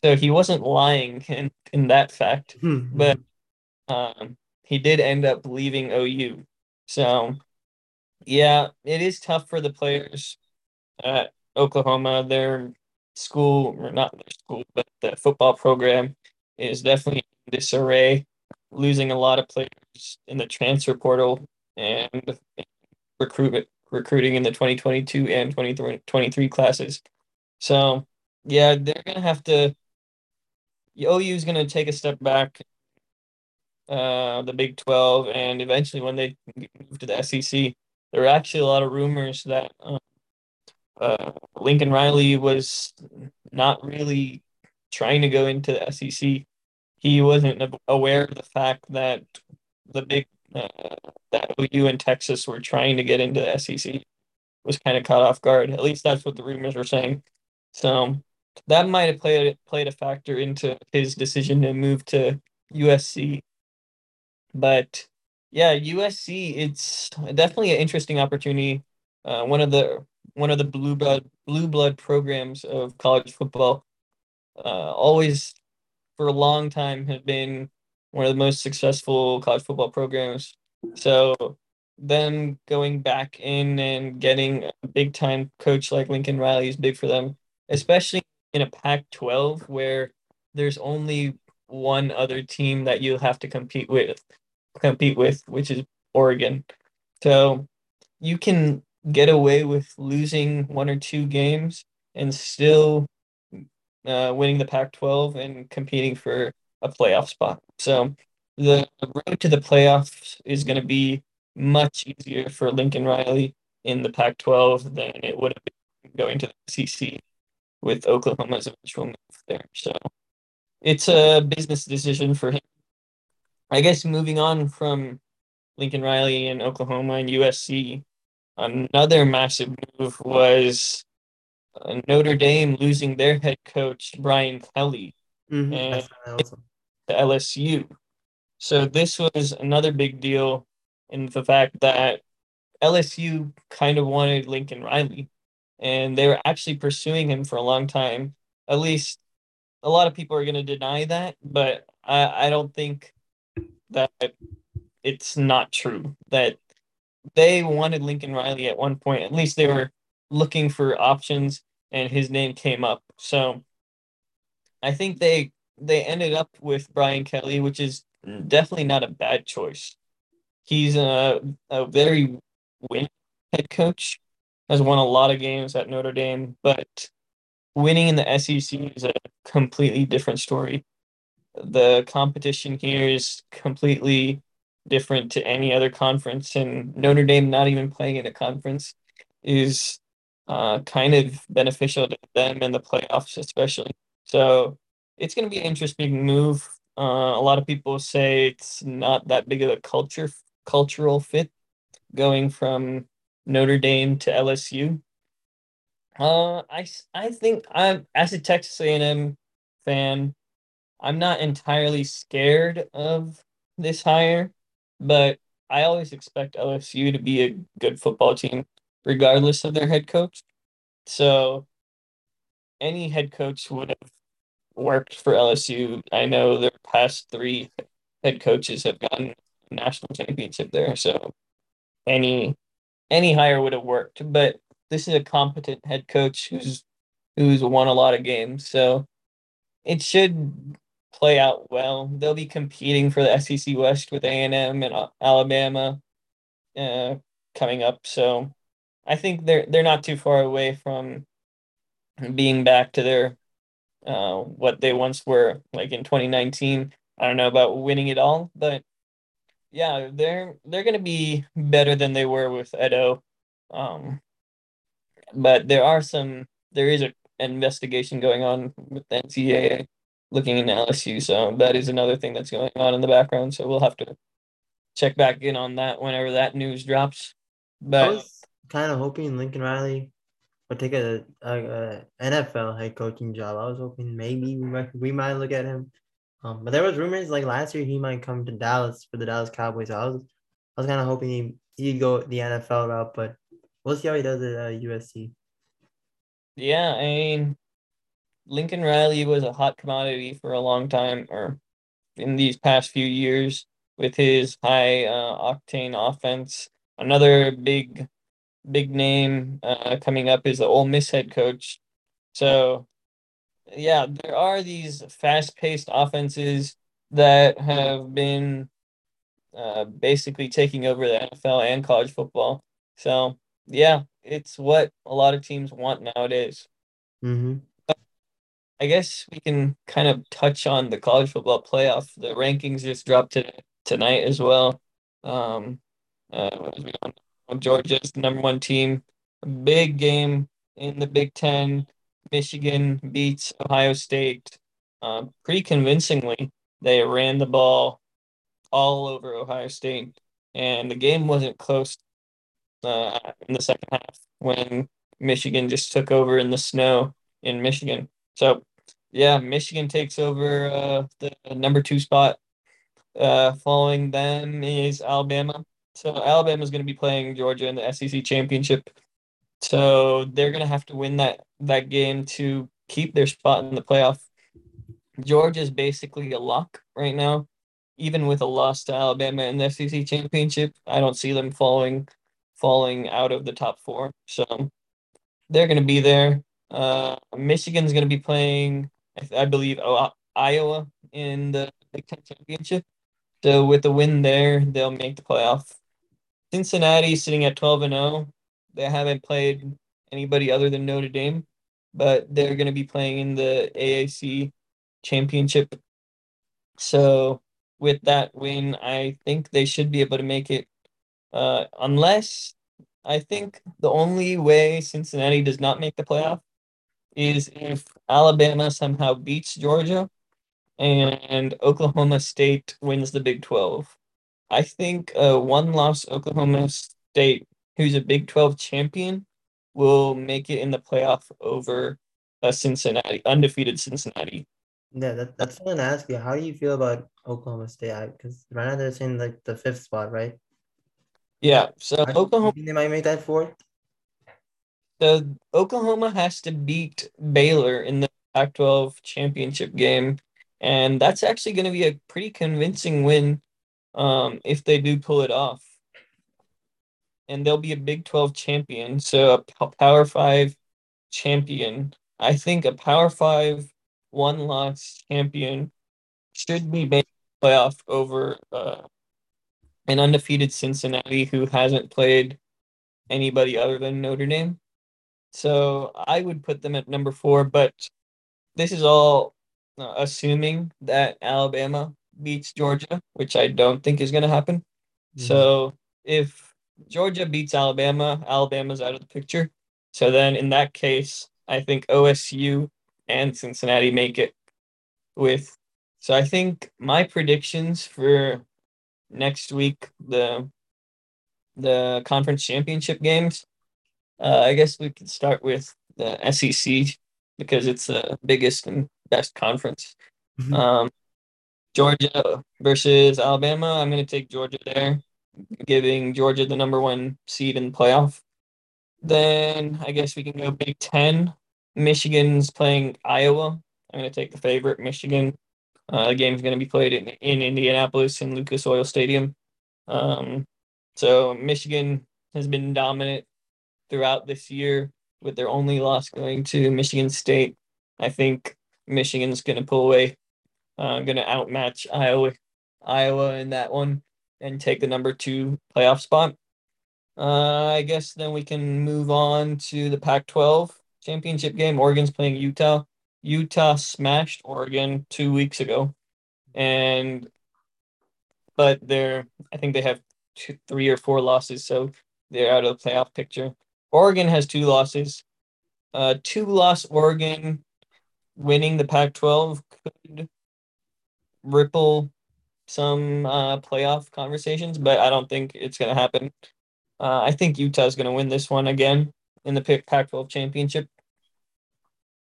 So he wasn't lying in, in that fact, mm-hmm. but um, he did end up leaving OU. So yeah, it is tough for the players at Oklahoma. Their school, or not their school, but the football program is definitely in disarray losing a lot of players in the transfer portal and recruitment recruiting in the 2022 and 2023 classes. So yeah, they're gonna have to. OU is gonna take a step back. Uh, the Big 12, and eventually when they move to the SEC, there are actually a lot of rumors that um, uh, Lincoln Riley was not really trying to go into the SEC he wasn't aware of the fact that the big that OU and Texas were trying to get into the SEC was kind of caught off guard. At least that's what the rumors were saying. So that might have played played a factor into his decision to move to USC. But yeah, USC it's definitely an interesting opportunity. Uh, one of the one of the blue blood blue blood programs of college football. Uh, always for a long time have been one of the most successful college football programs. So them going back in and getting a big time coach like Lincoln Riley is big for them, especially in a Pac 12 where there's only one other team that you'll have to compete with compete with, which is Oregon. So you can get away with losing one or two games and still uh, winning the Pac-12 and competing for a playoff spot. So the road to the playoffs is going to be much easier for Lincoln Riley in the Pac-12 than it would have been going to the SEC with Oklahoma's eventual move there. So it's a business decision for him. I guess moving on from Lincoln Riley and Oklahoma and USC, another massive move was uh, Notre Dame losing their head coach Brian Kelly mm-hmm. and awesome. To LSU. So this was another big deal in the fact that LSU kind of wanted Lincoln Riley. and they were actually pursuing him for a long time. At least a lot of people are going to deny that, but I, I don't think that it's not true that they wanted Lincoln Riley at one point. At least they were looking for options, and his name came up. So I think they they ended up with Brian Kelly, which is definitely not a bad choice. He's a a very win head coach, has won a lot of games at Notre Dame, but winning in the SEC is a completely different story. The competition here is completely different to any other conference, and Notre Dame not even playing in a conference is uh, kind of beneficial to them in the playoffs, especially. So it's going to be an interesting move. Uh, a lot of people say it's not that big of a culture cultural fit going from Notre Dame to LSU. Uh, I I think I'm as a Texas A&M fan, I'm not entirely scared of this hire, but I always expect LSU to be a good football team, regardless of their head coach. So, any head coach would have worked for LSU. I know their past three head coaches have gotten national championship there, so any any hire would have worked. But this is a competent head coach who's who's won a lot of games, so it should play out well. They'll be competing for the SEC West with A and M and Alabama uh, coming up, so I think they're they're not too far away from being back to their uh, what they once were like in 2019. I don't know about winning it all, but yeah, they're they're gonna be better than they were with Ed O. Um, but there are some there is a, an investigation going on with the NCAA looking into LSU, so that is another thing that's going on in the background. So we'll have to check back in on that whenever that news drops. But I was kind of hoping Lincoln Riley would take a, a, a, NFL head coaching job. I was hoping maybe we might we might look at him. Um, but there was rumors like last year he might come to Dallas for the Dallas Cowboys. I was I was kind of hoping he he'd go the NFL route, but we'll see how he does at uh, USC. Yeah, I mean, Lincoln Riley was a hot commodity for a long time, or in these past few years, with his high uh, octane offense. Another big big name uh, coming up is the Ole Miss head coach. So, yeah, there are these fast paced offenses that have been uh, basically taking over the NFL and college football. So, yeah, it's what a lot of teams want nowadays. Mm-hmm. I guess we can kind of touch on the college football playoff. The rankings just dropped today, tonight as well. Um, uh, Georgia's number one team. Big game in the Big Ten. Michigan beats Ohio State uh, pretty convincingly. They ran the ball all over Ohio State, and the game wasn't close uh, in the second half when Michigan just took over in the snow in Michigan. So, yeah, Michigan takes over uh, the number two spot. Uh, following them is Alabama so Alabama is going to be playing Georgia in the SEC championship. So they're going to have to win that that game to keep their spot in the playoff. Georgia is basically a lock right now. Even with a loss to Alabama in the SEC championship, I don't see them falling falling out of the top four. So they're going to be there. Uh, Michigan's going to be playing, I, I believe, oh, Iowa in the Big Ten championship. So with the win there, they'll make the playoff. Cincinnati sitting at 12 and 0. They haven't played anybody other than Notre Dame, but they're going to be playing in the AAC championship. So with that win, I think they should be able to make it. Uh, unless I think the only way Cincinnati does not make the playoff is if Alabama somehow beats Georgia and Oklahoma State wins the Big 12. I think uh, one loss Oklahoma State, who's a Big 12 champion, will make it in the playoff over a Cincinnati, undefeated Cincinnati. Yeah, that, that's what I'm gonna ask you. How do you feel about Oklahoma State? Because right now they're saying like the fifth spot, right? Yeah. So Oklahoma, they might make that fourth. So Oklahoma has to beat Baylor in the Pac-12 championship game, and that's actually going to be a pretty convincing win um, if they do pull it off. And they'll be a Big 12 champion, so a Power Five champion. I think a Power Five one-loss champion should be made playoff over uh, an undefeated Cincinnati who hasn't played anybody other than Notre Dame. So I would put them at number four, but this is all uh, assuming that Alabama beats Georgia, which I don't think is going to happen. Mm-hmm. So if Georgia beats Alabama, Alabama's out of the picture. So then in that case, I think OSU and Cincinnati make it with. So I think my predictions for next week, the the conference championship games. Uh, I guess we could start with the SEC because it's the biggest and best conference. Mm-hmm. Um, Georgia versus Alabama. I'm going to take Georgia there, giving Georgia the number one seed in the playoff. Then I guess we can go Big Ten. Michigan's playing Iowa. I'm going to take the favorite, Michigan. Uh, the game's going to be played in, in Indianapolis in Lucas Oil Stadium. Um, so Michigan has been dominant throughout this year with their only loss going to Michigan State. I think Michigan's going to pull away, uh, going to outmatch Iowa, Iowa in that one and take the number two playoff spot. Uh, I guess then we can move on to the Pac-12 championship game. Oregon's playing Utah. Utah smashed Oregon two weeks ago, and but they're I think they have two, three or four losses, so they're out of the playoff picture. Oregon has two losses. Uh, two loss Oregon winning the Pac-12 could ripple some uh, playoff conversations, but I don't think it's going to happen. Uh, I think Utah's going to win this one again in the Pac-12 championship.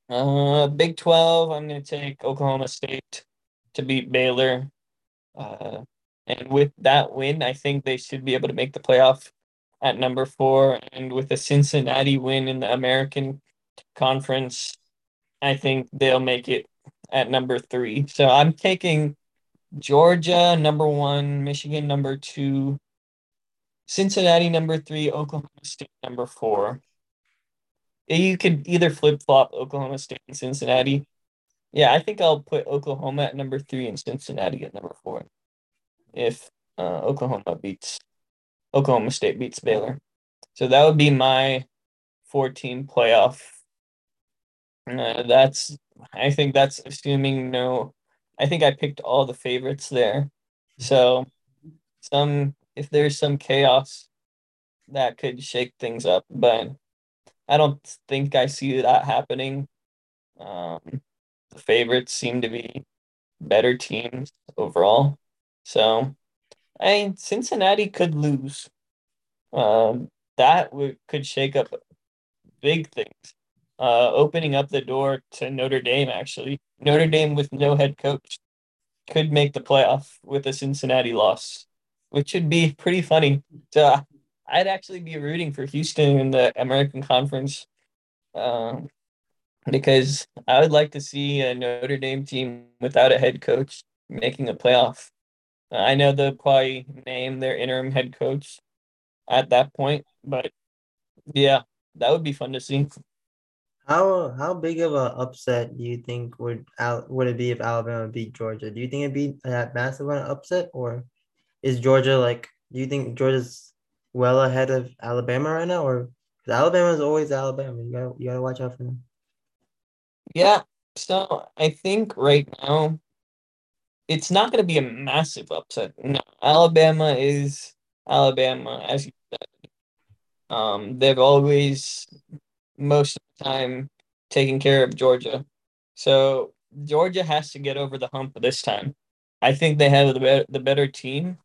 Uh, Big 12, I'm going to take Oklahoma State to beat Baylor. Uh, and with that win, I think they should be able to make the playoff at number four. And with a Cincinnati win in the American Conference, I think they'll make it at number three. So I'm taking Georgia number one, Michigan number two, Cincinnati number three, Oklahoma State number four. You could either flip flop Oklahoma State and Cincinnati. Yeah, I think I'll put Oklahoma at number three and Cincinnati at number four if uh, Oklahoma beats Oklahoma State beats Baylor. So that would be my 14 playoff. Uh, that's I think that's assuming no. I think I picked all the favorites there. So some if there's some chaos that could shake things up, but I don't think I see that happening. Um, the favorites seem to be better teams overall. So, I Cincinnati could lose. Um, that would could shake up big things. Uh, opening up the door to Notre Dame. Actually, Notre Dame with no head coach could make the playoff with a Cincinnati loss, which would be pretty funny. So I'd actually be rooting for Houston in the American Conference, um, because I would like to see a Notre Dame team without a head coach making a playoff. I know they'll probably name their interim head coach at that point, but yeah, that would be fun to see. How how big of an upset do you think would Al, would it be if Alabama beat Georgia? Do you think it'd be that massive an upset, or is Georgia like? Do you think Georgia's well ahead of Alabama right now, or Alabama is always Alabama? You gotta you gotta watch out for them. Yeah, so I think right now it's not going to be a massive upset. No, Alabama is Alabama, as you said. Um, they've always, most of the time, taking care of Georgia. So Georgia has to get over the hump this time. I think they have the better, the better team.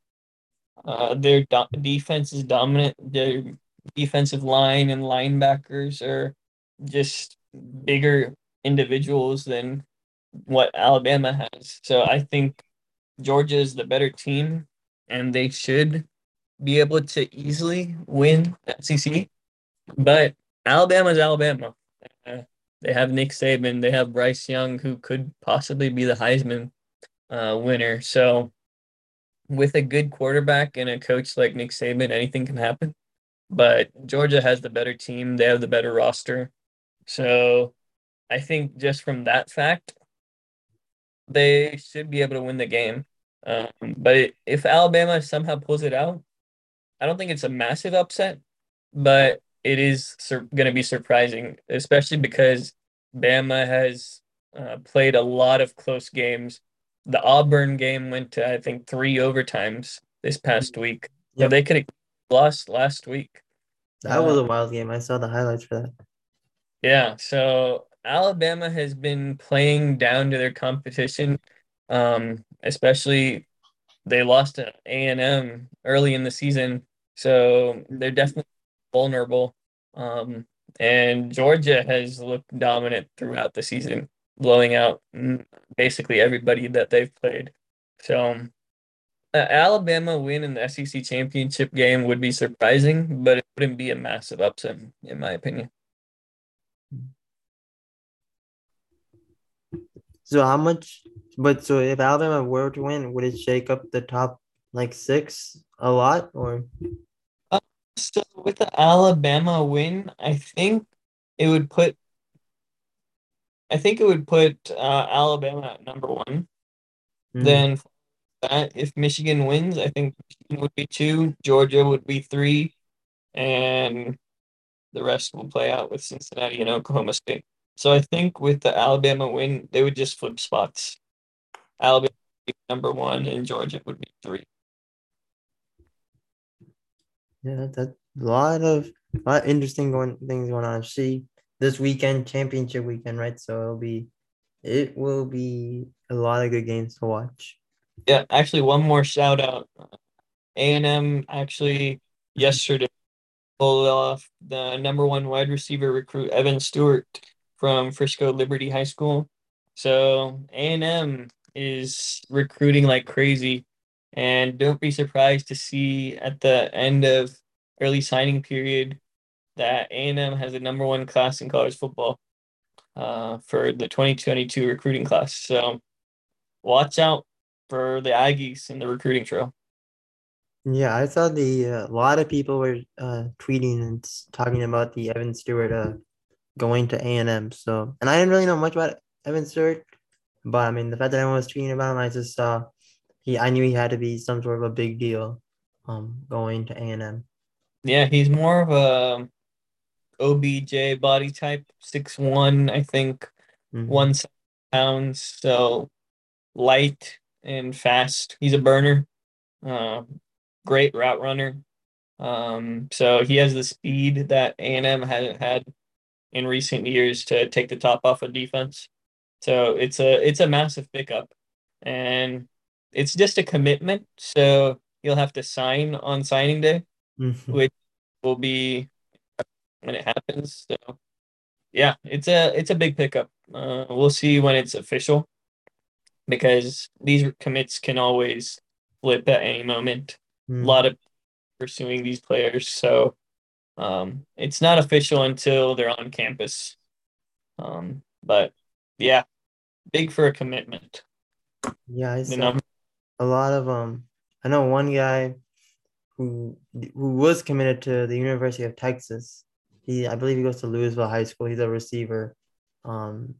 Uh, their do- defense is dominant. Their defensive line and linebackers are just bigger individuals than what Alabama has. So I think Georgia is the better team, and they should be able to easily win the SEC. But Alabama's Alabama. Uh, they have Nick Saban. They have Bryce Young, who could possibly be the Heisman uh, winner. So, with a good quarterback and a coach like Nick Saban, anything can happen. But Georgia has the better team. They have the better roster. So, I think just from that fact, they should be able to win the game. Um, but if Alabama somehow pulls it out, I don't think it's a massive upset, but it is sur- going to be surprising, especially because Bama has uh, played a lot of close games. The Auburn game went to, I think, three overtimes this past week. Yep. So they could have lost last week. That was a uh, wild game. I saw the highlights for that. Yeah. So Alabama has been playing down to their competition, um, especially they lost to A&M early in the season. So they're definitely vulnerable. Um, and Georgia has looked dominant throughout the season, blowing out basically everybody that they've played. So, uh, Alabama win in the SEC championship game would be surprising, but it wouldn't be a massive upset, in my opinion. So, how much? But so, if Alabama were to win, would it shake up the top like six a lot, or? So with the Alabama win, I think it would put I think it would put uh, Alabama at number one. Mm. Then that if Michigan wins, I think Michigan would be two, Georgia would be three, and the rest will play out with Cincinnati and Oklahoma State. So I think with the Alabama win, they would just flip spots. Alabama number one and Georgia would be three. Yeah, that's a lot of a lot of interesting going things going on. See this weekend, championship weekend, right? So it'll be it will be a lot of good games to watch. Yeah, actually, one more shout out. A and M actually yesterday pulled off the number one wide receiver recruit Evan Stewart from Frisco Liberty High School. So A and M is recruiting like crazy. And don't be surprised to see at the end of early signing period that A&M has the number one class in college football uh, for the 2022 recruiting class. So watch out for the Aggies in the recruiting trail. Yeah, I saw the a uh, lot of people were uh, tweeting and talking about the Evan Stewart uh, going to A and M. So, and I didn't really know much about Evan Stewart, but I mean the fact that everyone was tweeting about him, I just saw he I knew he had to be some sort of a big deal um going to A&M. Yeah, he's more of a OBJ body type, six one, I think, mm-hmm. one pounds, so light and fast. He's a burner. Uh, great route runner. Um, so he has the speed that A&M hasn't had in recent years to take the top off of defense. So it's a it's a massive pickup. And it's just a commitment. So you'll have to sign on signing day, mm-hmm. which will be when it happens. So yeah, it's a it's a big pickup. Uh, we'll see when it's official because these commits can always flip at any moment. Mm. A lot of pursuing these players, so um, it's not official until they're on campus. Um, but yeah, big for a commitment. Yeah, I saw, a lot of um I know one guy who who was committed to the University of Texas. He I believe he goes to Lewisville High School. He's a receiver. Um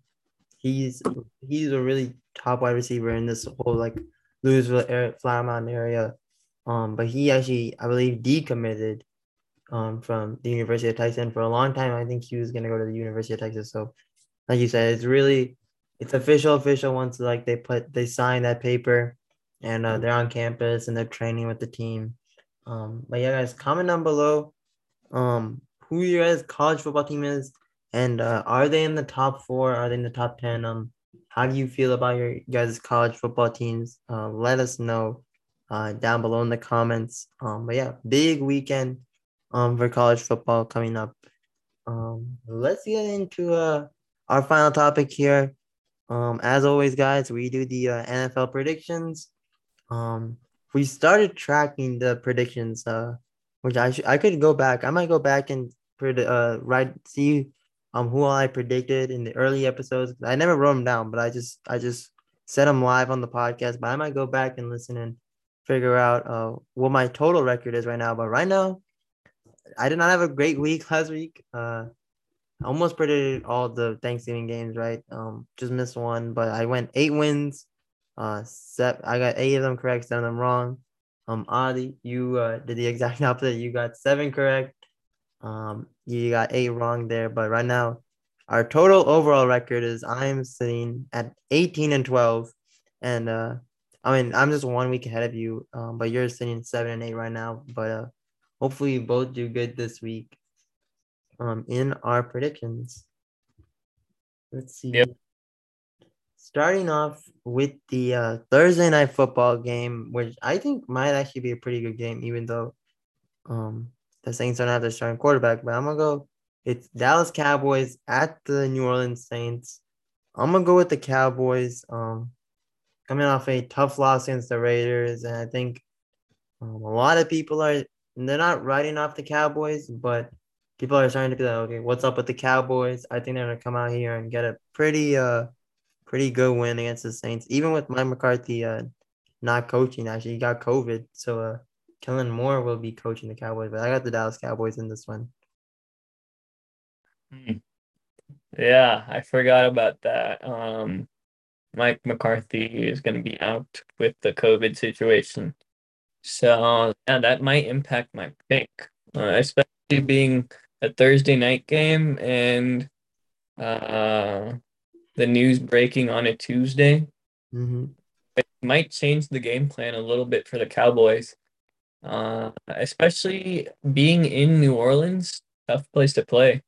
he's he's a really top wide receiver in this whole like Lewisville area, Flower Mound area. Um but he actually I believe decommitted um from the University of Texas and for a long time I think he was gonna go to the University of Texas. So like you said, it's really it's official official once like they put they sign that paper and uh, they're on campus and they're training with the team. Um, but yeah, guys, comment down below um, who your guys' college football team is, and uh, are they in the top four? Are they in the top ten? Um, how do you feel about your guys' college football teams? Uh, let us know uh, down below in the comments. Um, but yeah, big weekend um for college football coming up. Um, let's get into uh our final topic here. Um, as always, guys, we do the uh, NFL predictions. Um, we started tracking the predictions, uh, which I sh- I could go back. I might go back and uh write see um who I predicted in the early episodes. I never wrote them down, but I just I just set them live on the podcast. But I might go back and listen and figure out uh what my total record is right now. But right now, I did not have a great week *laughs* last week. Uh, I almost predicted all the Thanksgiving games right. Um, just missed one, but I went eight wins. Uh, set I got eight of them correct, seven of them wrong. Um, Adhi, you uh, did the exact *laughs* opposite. You got seven correct. Um, you got eight wrong there, but right now, our total overall record is I'm sitting at 18 and 12, and uh, I mean I'm just one week ahead of you. Um, but you're sitting seven and eight right now. But uh, hopefully you both do good this week. Um, in our predictions. Let's see. Yep starting off with the uh, Thursday night football game, which I think might actually be a pretty good game, even though um, the Saints don't have their starting quarterback. But I'm gonna go. It's Dallas Cowboys at the New Orleans Saints. I'm gonna go with the Cowboys. Um, coming off a tough loss against the Raiders, and I think um, a lot of people are they're not writing off the Cowboys, but people are starting to be like, okay, what's up with the Cowboys? I think they're gonna come out here and get a pretty uh pretty good win against the Saints. Even with Mike McCarthy uh, not coaching, actually, he got COVID. So uh, Kellen Moore will be coaching the Cowboys. But I got the Dallas Cowboys in this one. Hmm. Yeah, I forgot about that. Um, Mike McCarthy is going to be out with the COVID situation. So, yeah, that might impact my pick, uh, especially being a Thursday night game and uh, the news breaking on a Tuesday. Mm-hmm. It might change the game plan a little bit for the Cowboys, uh, especially being in New Orleans. Tough place to play.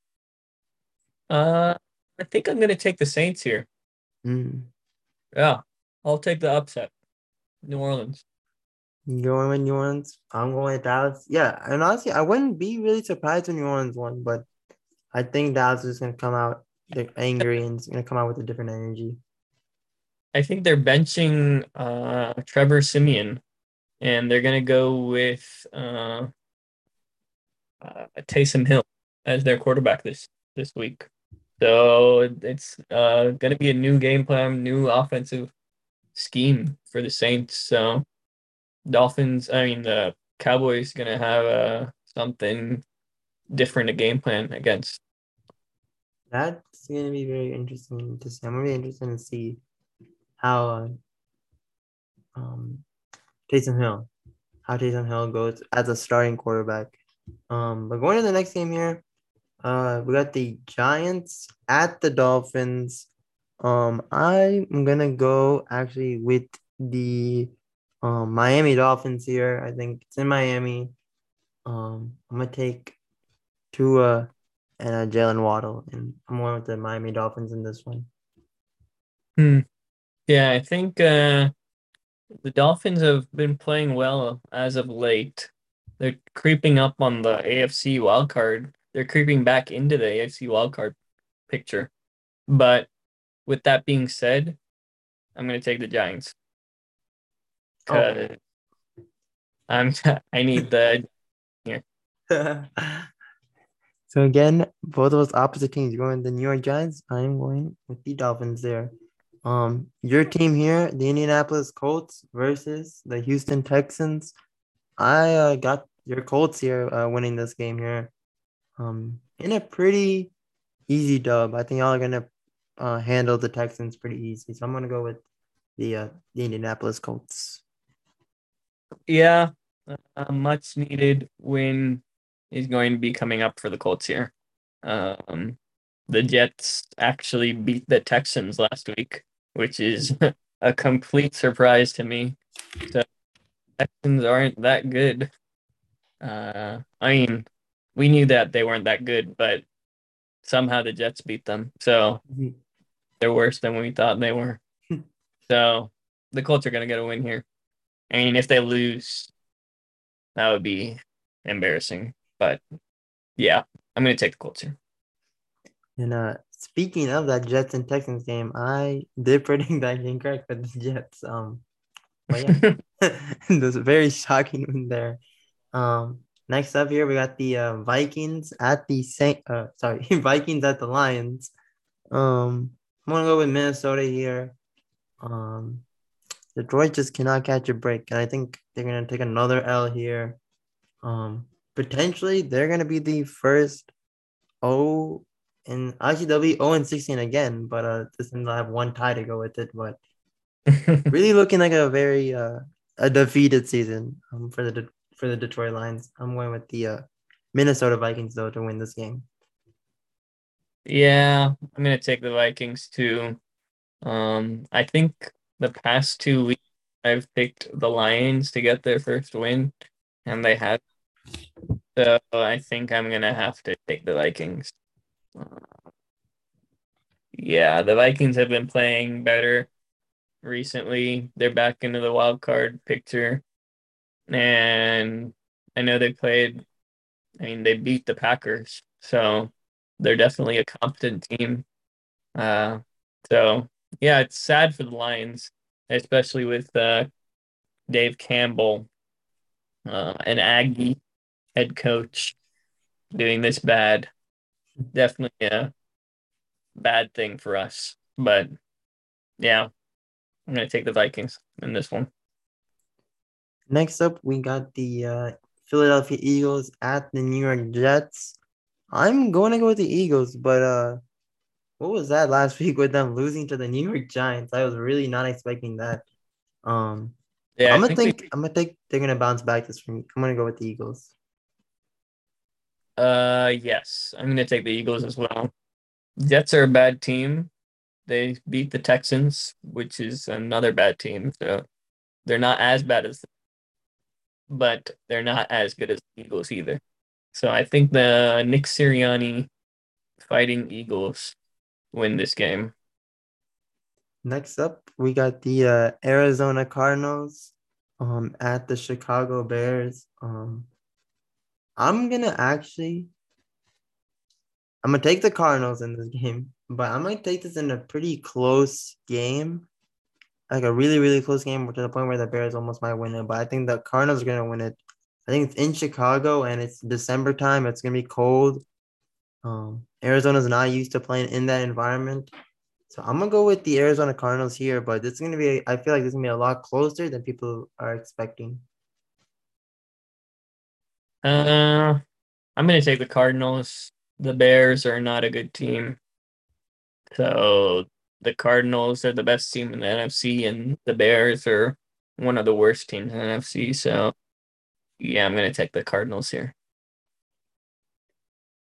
Uh, I think I'm going to take the Saints here. Mm. Yeah, I'll take the upset. New Orleans. going with New Orleans. I'm going with Dallas. Yeah, and honestly, I wouldn't be really surprised when New Orleans won, but I think Dallas is going to come out they're angry and it's gonna come out with a different energy. I think they're benching uh, Trevor Siemian, and they're gonna go with uh, uh, Taysom Hill as their quarterback this this week. So it's uh, gonna be a new game plan, new offensive scheme for the Saints. So Dolphins, I mean the Cowboys, gonna have uh, something different a game plan against. That's gonna be very interesting to see. I'm really interested to see how uh, um Taysom Hill, how Taysom Hill goes as a starting quarterback. Um, but going to the next game here, uh, we got the Giants at the Dolphins. Um, I'm gonna go actually with the um Miami Dolphins here. I think it's in Miami. Um, I'm gonna take Tua and uh, Jaylen Waddle, and I'm going with the Miami Dolphins in this one. Hmm. Yeah, I think uh, the Dolphins have been playing well as of late. They're creeping up on the AFC wildcard. They're creeping back into the AFC wildcard picture. But with that being said, I'm going to take the Giants. Oh. I'm *laughs* I need the. *laughs* So again, both of us opposite teams. You're going the New York Giants. I'm going with the Dolphins there. Um, your team here, the Indianapolis Colts versus the Houston Texans. I uh, got your Colts here uh, winning this game here. Um, in a pretty easy dub. I think y'all are gonna uh, handle the Texans pretty easy. So I'm gonna go with the uh, the Indianapolis Colts. Yeah, a much needed win is going to be coming up for the Colts here. Um, the Jets actually beat the Texans last week, which is *laughs* a complete surprise to me. So Texans aren't that good. Uh, I mean, we knew that they weren't that good, but somehow the Jets beat them. So mm-hmm. they're worse than we thought they were. so the Colts are going to get a win here. I mean, if they lose, that would be embarrassing. But yeah, I'm going to take the Colts here. And uh, speaking of that Jets and Texans game, I did predict *laughs* that game correct for the Jets. Um, but yeah, *laughs* *laughs* it was very shocking one there. Um, Next up here, we got the uh, Vikings at the Saint. Uh, sorry, Vikings at the Lions. Um, I'm gonna go with Minnesota here. Um, Detroit just cannot catch a break, and I think they're gonna take another L here. Um, potentially they're gonna be the first O and actually they'll be 0 and 16 again, but uh this they'll have one tie to go with it. But *laughs* really looking like a very uh a defeated season um for the for the Detroit Lions. I'm going with the uh Minnesota Vikings though to win this game. Yeah, I'm gonna take the Vikings too. Um, I think the past two weeks I've picked the Lions to get their first win, and they have. So I think I'm gonna have to take the Vikings. yeah, the Vikings have been playing better recently. They're back into the wild card picture, and I know they played. I mean, they beat the Packers, so they're definitely a competent team. Uh, so yeah, it's sad for the Lions, especially with uh, Dave Campbell, uh, an Aggie head coach, doing this bad. Definitely a bad thing for us. But yeah, I'm going to take the Vikings in this one. Next up, we got the uh, Philadelphia Eagles at the New York Jets. I'm going to go with the Eagles, but uh, what was that last *laughs* week with them losing to the New York Giants? I was really not expecting that. Um, yeah, I'm gonna think, think I'm gonna think they're gonna bounce back this week. I'm gonna go with the Eagles. Uh, yes, I'm gonna take the Eagles as well. Jets are a bad team. They beat the Texans, which is another bad team. So they're not as bad as, but they're not as good as the Eagles either. So I think the Nick Sirianni fighting Eagles win this game. Next up, we got the uh, Arizona Cardinals um, at the Chicago Bears. Um, I'm gonna actually, I'm gonna take the Cardinals in this *laughs* game, but I'm gonna take this in a pretty close game, like a really really close game to the point where the Bears almost might win it. But I think the Cardinals are gonna win it. I think it's in Chicago and it's December time. It's gonna be cold. Um, Arizona's not used to playing in that environment. So I'm gonna go with the Arizona Cardinals here, but this is gonna be I feel like this is gonna be a lot closer than people are expecting. Uh I'm gonna take the Cardinals. The Bears are not a good team. So the Cardinals are the best team in the NFC and the Bears are one of the worst teams in the NFC. So yeah, I'm gonna take the Cardinals here.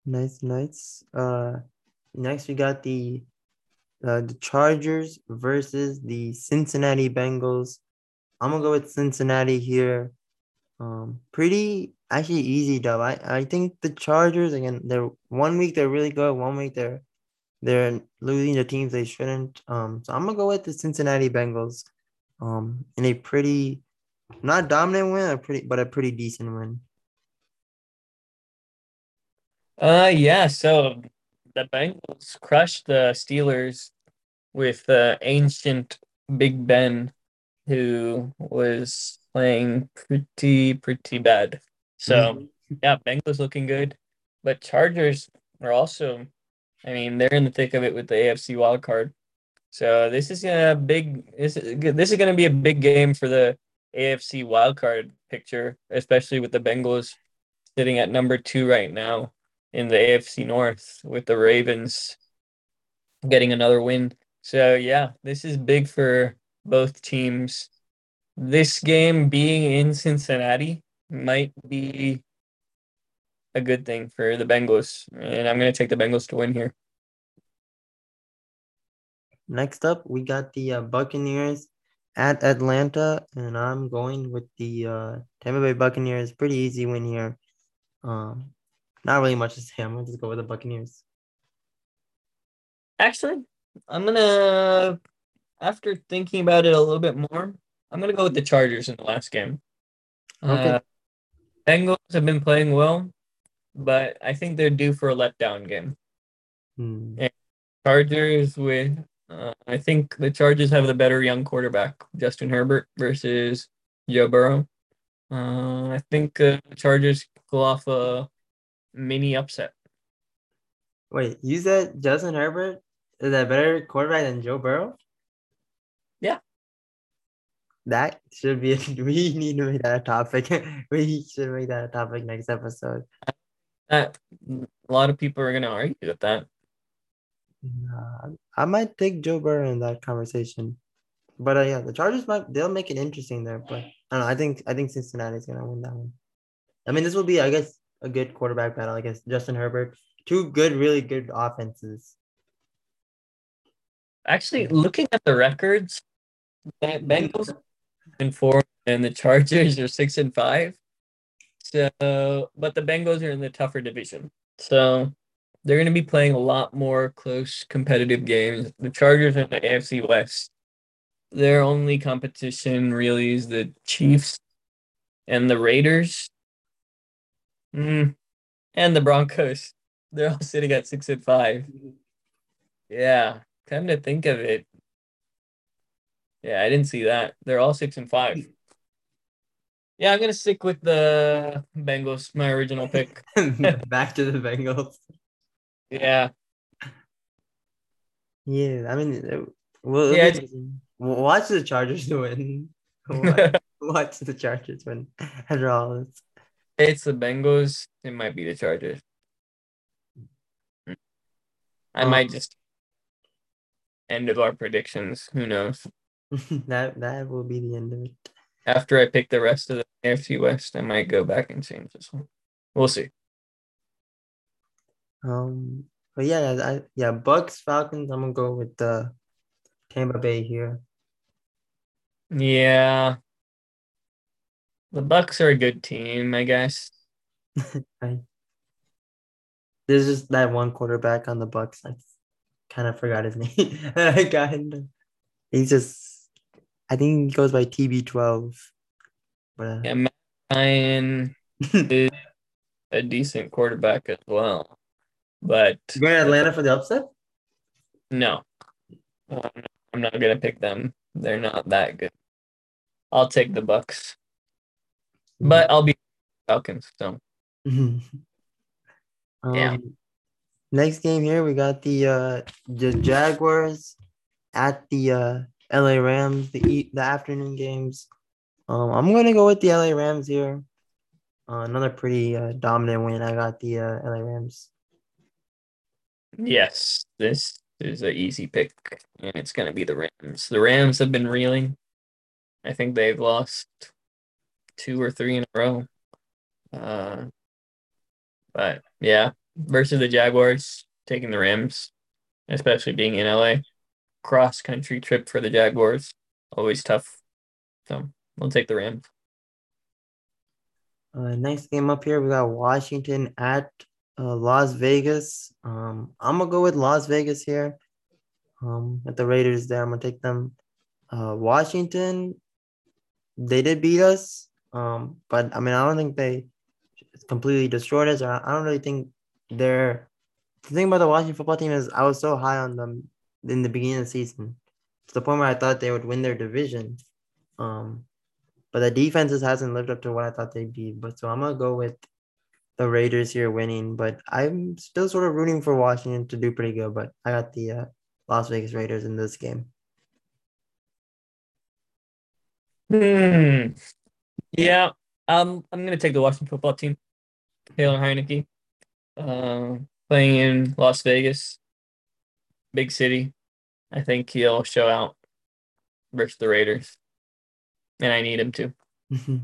Nice, nice. Uh, next we got the uh, the Chargers versus the Cincinnati Bengals. I'm gonna go with Cincinnati here. Um, pretty actually easy though. I, I think the Chargers again. They're one week they're really good. One week they're they're losing to teams they shouldn't. Um, so I'm gonna go with the Cincinnati Bengals. Um, in a pretty not dominant win, a pretty but a pretty decent win. Uh, yeah. So the Bengals crushed the Steelers with uh, ancient Big Ben, who was playing pretty pretty bad. So mm-hmm. yeah, Bengals looking good, but Chargers are also. I mean, they're in the thick of it with the AFC wild card. So this is a big. This is, this is going to be a big game for the AFC wild card picture, especially with the Bengals sitting at number two right now in the AFC North with the Ravens getting another win. So yeah, this is big for both teams. This game being in Cincinnati might be a good thing for the Bengals, and I'm going to take the Bengals to win here. Next up, we got the uh, Buccaneers at Atlanta, and I'm going with the uh, Tampa Bay Buccaneers. Pretty easy win here. Um, not really much to say. I'm gonna just go with the Buccaneers. Actually, I'm gonna after thinking about it a little bit more, I'm gonna go with the Chargers in the last game. Okay. Uh, Bengals have been playing well, but I think they're due for a letdown game. Hmm. Chargers with uh, I think the Chargers have the better young quarterback, Justin Herbert versus Joe Burrow. Uh, I think uh, the Chargers pull off a mini upset. Wait, you said Justin Herbert is a better quarterback than Joe Burrow? Yeah. That should be, a, *laughs* we need to make that a topic. *laughs* we should make that a topic next episode. That a lot of people are going to argue with that. Nah, I might take Joe Burrow in that conversation. But uh, yeah, the Chargers might they'll make it interesting there. But I don't know. I think I think Cincinnati's gonna win that one. I mean, this will be, I guess, a good quarterback battle. I guess Justin Herbert, two good, really good offenses. Actually, looking at the records, Bengals and four, and the Chargers are six and five. So, but the Bengals are in the tougher division, so they're going to be playing a lot more close, competitive games. The Chargers in the AFC West. Their only competition really is the Chiefs and the Raiders. Mm. And the Broncos. *laughs* They're all sitting at six and five. Yeah, come to think of it. Yeah, I didn't see that. They're all six and five. Yeah, I'm gonna stick with the Bengals, my original pick. *laughs* Back to the Bengals. Yeah. Yeah, I mean, well, yeah, *laughs* *laughs* watch the Chargers win. Watch, watch the Chargers win. After all this. It's the Bengals. It might be the Chargers. I um, might just end of our predictions. Who knows? *laughs* that that will be the end of it. After I pick the rest of the AFC West, I might go back and change this one. We'll see. Um, but yeah, I yeah, Bucks Falcons. I'm gonna go with the Tampa Bay here. Yeah, the Bucks are a good team, I guess. *laughs* I, there's just that one quarterback on the Bucks. I kind of forgot his *laughs* name. I got him. he's just I think he goes by TB12. But uh, yeah, Matt Ryan *laughs* is a decent quarterback as well. But you going to Atlanta for the upset? No, I'm not gonna pick them. They're not that good. I'll take the Bucks but I'll be Falcons. So um, yeah. Next game here, we got the uh the Jaguars at the uh LA Rams, the eat the afternoon games. Um, I'm gonna go with the LA Rams here. Uh, another pretty uh, dominant win. I got the uh, LA Rams. Yes, this is an easy pick, and it's gonna be the Rams. The Rams have been reeling. I think they've lost two or three in a row. Uh, but yeah, versus the Jaguars, taking the Rams, especially being in LA, cross country trip for the Jaguars, always tough. So we'll take the Rams. Uh, next game up here, we got Washington at uh, Las Vegas. Um, I'm gonna go with Las Vegas here. Um, at the Raiders there, I'm gonna take them. Uh, Washington, they did beat us. Um, but I mean, I don't think they completely destroyed us. I don't really think they're. The thing about the Washington football team is I was so high on them in the beginning of the season to the point where I thought they would win their division. Um, but the defenses hasn't lived up to what I thought they'd be. But so I'm gonna go with the Raiders here winning. But I'm still sort of rooting for Washington to do pretty good. But I got the uh, Las Vegas Raiders in this game. Hmm. Yeah, um, I'm gonna take the Washington football team. Taylor Heinicke, uh, playing in Las Vegas, big city. I think he'll show out versus the Raiders, and I need him to. *laughs*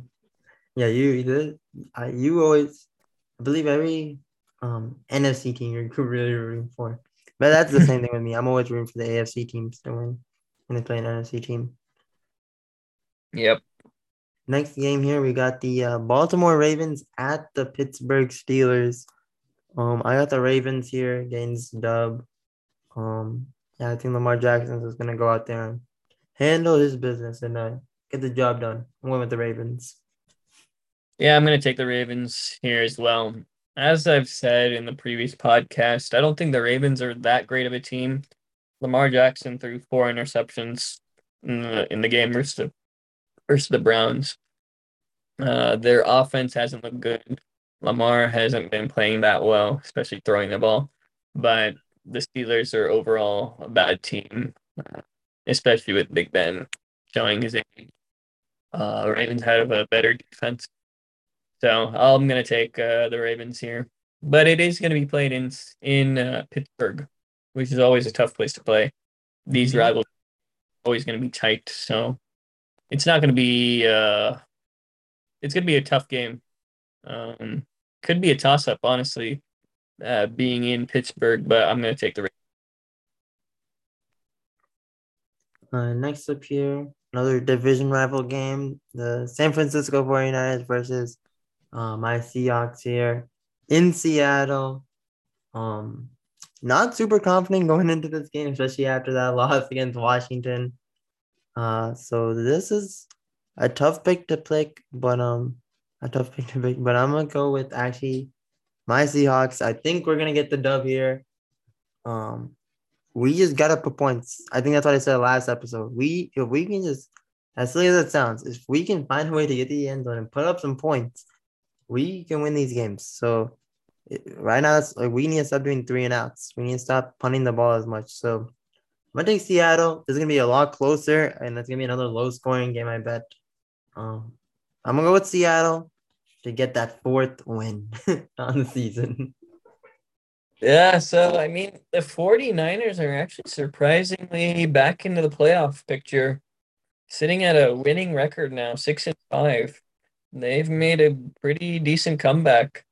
yeah, you I you always I believe every um NFC team you're *laughs* really rooting for. But that's the same thing with me. I'm always rooting for the AFC teams to win when they play an NFC team. Yep. Next game here, we got the uh, Baltimore Ravens at the Pittsburgh Steelers. Um, I got the Ravens here against Dub. Um, yeah, I think Lamar Jackson is gonna go out there and handle his business and uh, get the job done. I'm going with the Ravens. Yeah, I'm gonna take the Ravens here as well. As I've said in the previous podcast, I don't think the Ravens are that great of a team. Lamar Jackson threw four interceptions in the, in the game versus the versus the Browns. Uh, their offense hasn't looked good. Lamar hasn't been playing that well, especially throwing the ball. But the Steelers are overall a bad team, especially with Big Ben showing his age. Uh, Ravens have a better defense. So I'm going to take uh, the Ravens here. But it is going to be played in in uh, Pittsburgh, which is always a tough place to play. These mm-hmm. rivals always going to be tight. So it's not going to be uh, it's going to be a tough game. Um, could be a toss up, honestly, uh, being in Pittsburgh, but I'm going to take the Ravens. Uh, next up here, another division rival game, the San Francisco 49ers versus uh, my Seahawks here in Seattle. Um, not super confident going *laughs* into this game, especially after that *laughs* loss against Washington. Uh, so this is a tough pick to pick, but um, a tough pick to pick. But I'm gonna go with actually my Seahawks. I think we're gonna get the dub here. Um, we just gotta put points. I think that's what I said last episode. We if we can just as silly as it sounds, if we can find a way to get the end zone and put up some points, we can win these games. So it, right now, it's like we need to stop doing three and outs. We need to stop punting the ball as much. So I'm gonna take Seattle. This is gonna be a lot closer, and it's gonna be another low scoring game. I bet. Um, I'm gonna go with Seattle to get that fourth win *laughs* on the season. Yeah, so I mean, the 49ers are actually surprisingly back into the playoff picture, sitting at a winning record now, six and five. They've made a pretty decent comeback.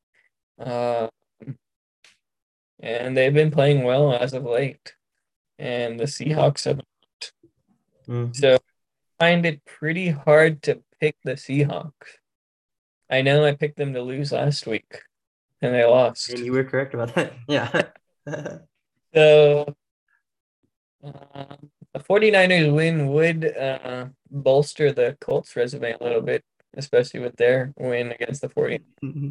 Uh, and they've been playing well as of late. And the Seahawks have. Mm-hmm. So I find it pretty hard to pick the Seahawks. I know I picked them to lose last week and they lost. And you were correct about that. *laughs* Yeah. *laughs* so uh, a 49ers win would uh, bolster the Colts resume a little bit, especially with their win against the 40. Mm-hmm.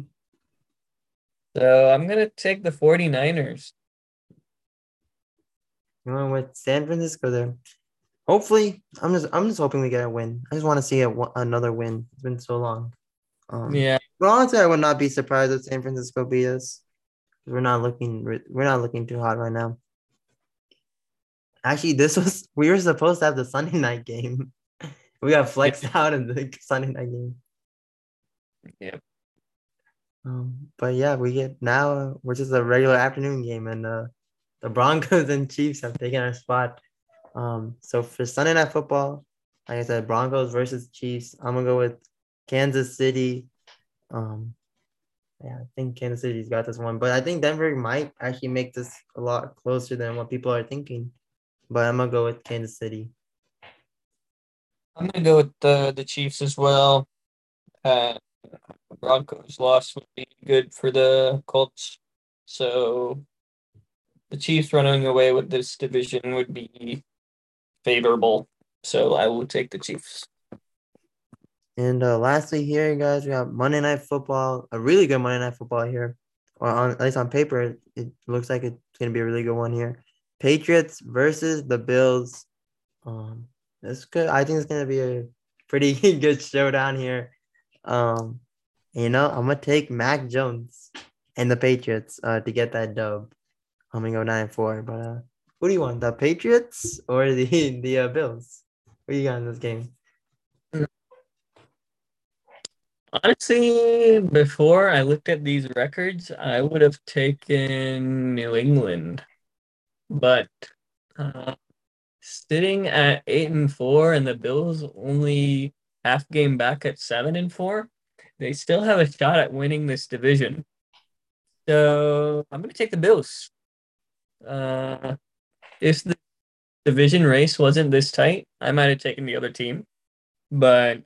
So I'm going to take the 49ers. You went with San Francisco there. Hopefully, I'm just I'm just hoping we get a win. I just want to see a, another win. It's been so long. Um, yeah. But honestly, I would not be surprised if San Francisco beat us. We're not looking we're not looking too hot right now. Actually, this was *laughs* we were supposed to have the Sunday night game. *laughs* We got flexed yeah. out in the *laughs* Sunday night game. Yeah. Um, but yeah, we get now uh, we're just a regular afternoon game, and uh, the Broncos and Chiefs have taken our spot. Um, so for Sunday night football, like I said, Broncos versus Chiefs. I'm gonna go with Kansas City. Um, yeah, I think Kansas City's got this one, but I think Denver might actually make this a lot closer than what people are thinking. But I'm gonna go with Kansas City. I'm gonna go with the the Chiefs as well. Uh, Broncos loss would be good for the Colts, so the Chiefs running away with this division would be favorable. So I will take the Chiefs. And uh, lastly, here, guys, we have Monday Night Football, a really good Monday Night Football here. Or on, at least on paper, it looks like it's going to be a really good one here. Patriots versus the Bills. Um, this good. I think it's going to be a pretty *laughs* good showdown here. Um, you know, I'm gonna take Mac Jones and the Patriots uh, to get that dub. I'm gonna go nine four. But uh, who do you want, the Patriots or the *laughs* the uh, Bills? Who you got in this game? Honestly, before I looked at these records, I would have taken New England, but uh, sitting at eight and four, and the Bills only half game back at seven and four, they still have a shot at winning this division. So I'm going to take the Bills. Uh, if the division race wasn't this tight, I might have taken the other team, but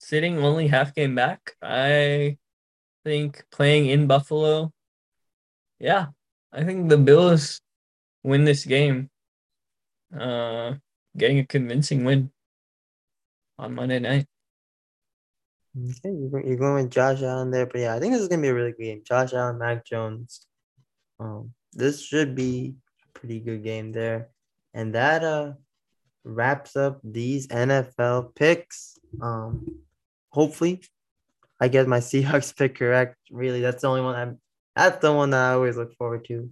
sitting only half game back, I think playing in Buffalo, yeah, I think the Bills win this game. Uh, getting a convincing win on Monday night. Okay, you're going with Josh Allen there, but yeah, I think this is gonna be a really good game. Josh Allen, Mac Jones. Um, this should be a pretty good game there, and that uh wraps up these NFL picks. Um, hopefully, I get my *laughs* Seahawks pick correct. Really, that's the only one I'm. That's the one that I always look forward to.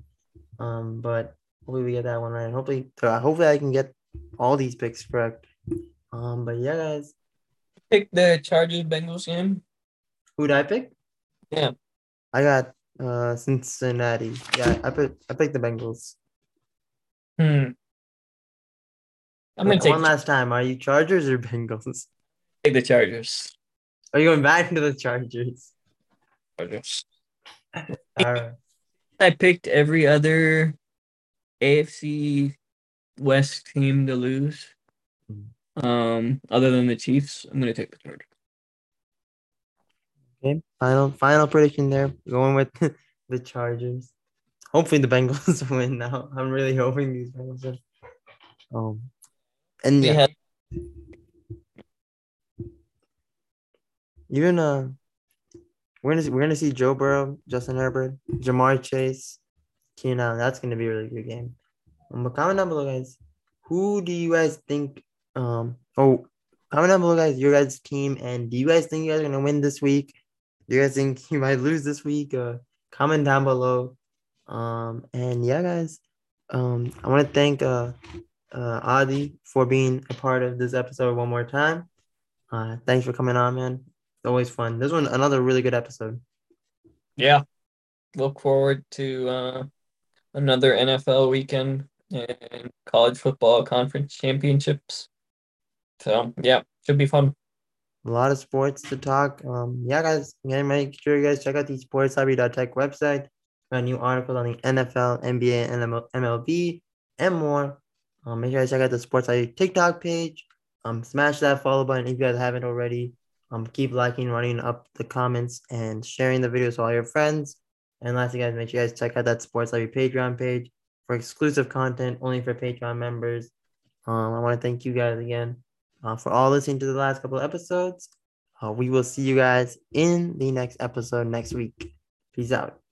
Um, but hopefully we get that one right. Hopefully, uh, hopefully I can get all these picks correct. Um, but yeah, guys. Pick the Chargers Bengals game. Who did I pick? Yeah. I got uh Cincinnati. Yeah, I put I picked the Bengals. Hmm. I'm gonna take one last time. Are you Chargers or Bengals? Take the Chargers. Are you going back to the Chargers? Chargers. All right. I picked every other AFC West team to lose. Hmm. Um, other than the Chiefs, I'm gonna take the Chargers. Okay, final final prediction there. Going with *laughs* the Chargers. Hopefully the Bengals *laughs* win now. I'm really hoping these Bengals win. Um, and yeah, even uh, we're gonna see, we're gonna see Joe Burrow, Justin Herbert, Ja'Marr Chase, Keenan Allen. That's gonna be a really good game. Um, comment down below, guys. Who do you guys think? Um, oh, comment down below, guys. Your guys' team, and do you guys think you guys are gonna win this week? Do you guys think *laughs* you might lose this week? Uh, comment down below. Um, and yeah, guys. Um, I want to thank uh uh, Adhi for being a part of this episode one more time. Uh, thanks for coming on, man. Always fun. This one, another really good episode. Yeah. Look forward to uh, another NFL weekend and college football conference championships. So, yeah, should be fun. A lot of sports to talk. Um, yeah, guys, again, make sure you guys check out the sportslibrary.tech website. Got new articles on the NFL, NBA, and MLB, and more. Um, make sure to check out the Sports ID TikTok page. Um, smash that follow button if you guys haven't already. Um, keep liking, running up the comments, and sharing the videos to all your friends. And lastly, guys, make sure you guys check out that Sports Library Patreon page for exclusive content only for Patreon members. Um, I want to thank you guys again uh, for all listening to the last couple of episodes. Uh, we will see you guys in the next episode next week. Peace out.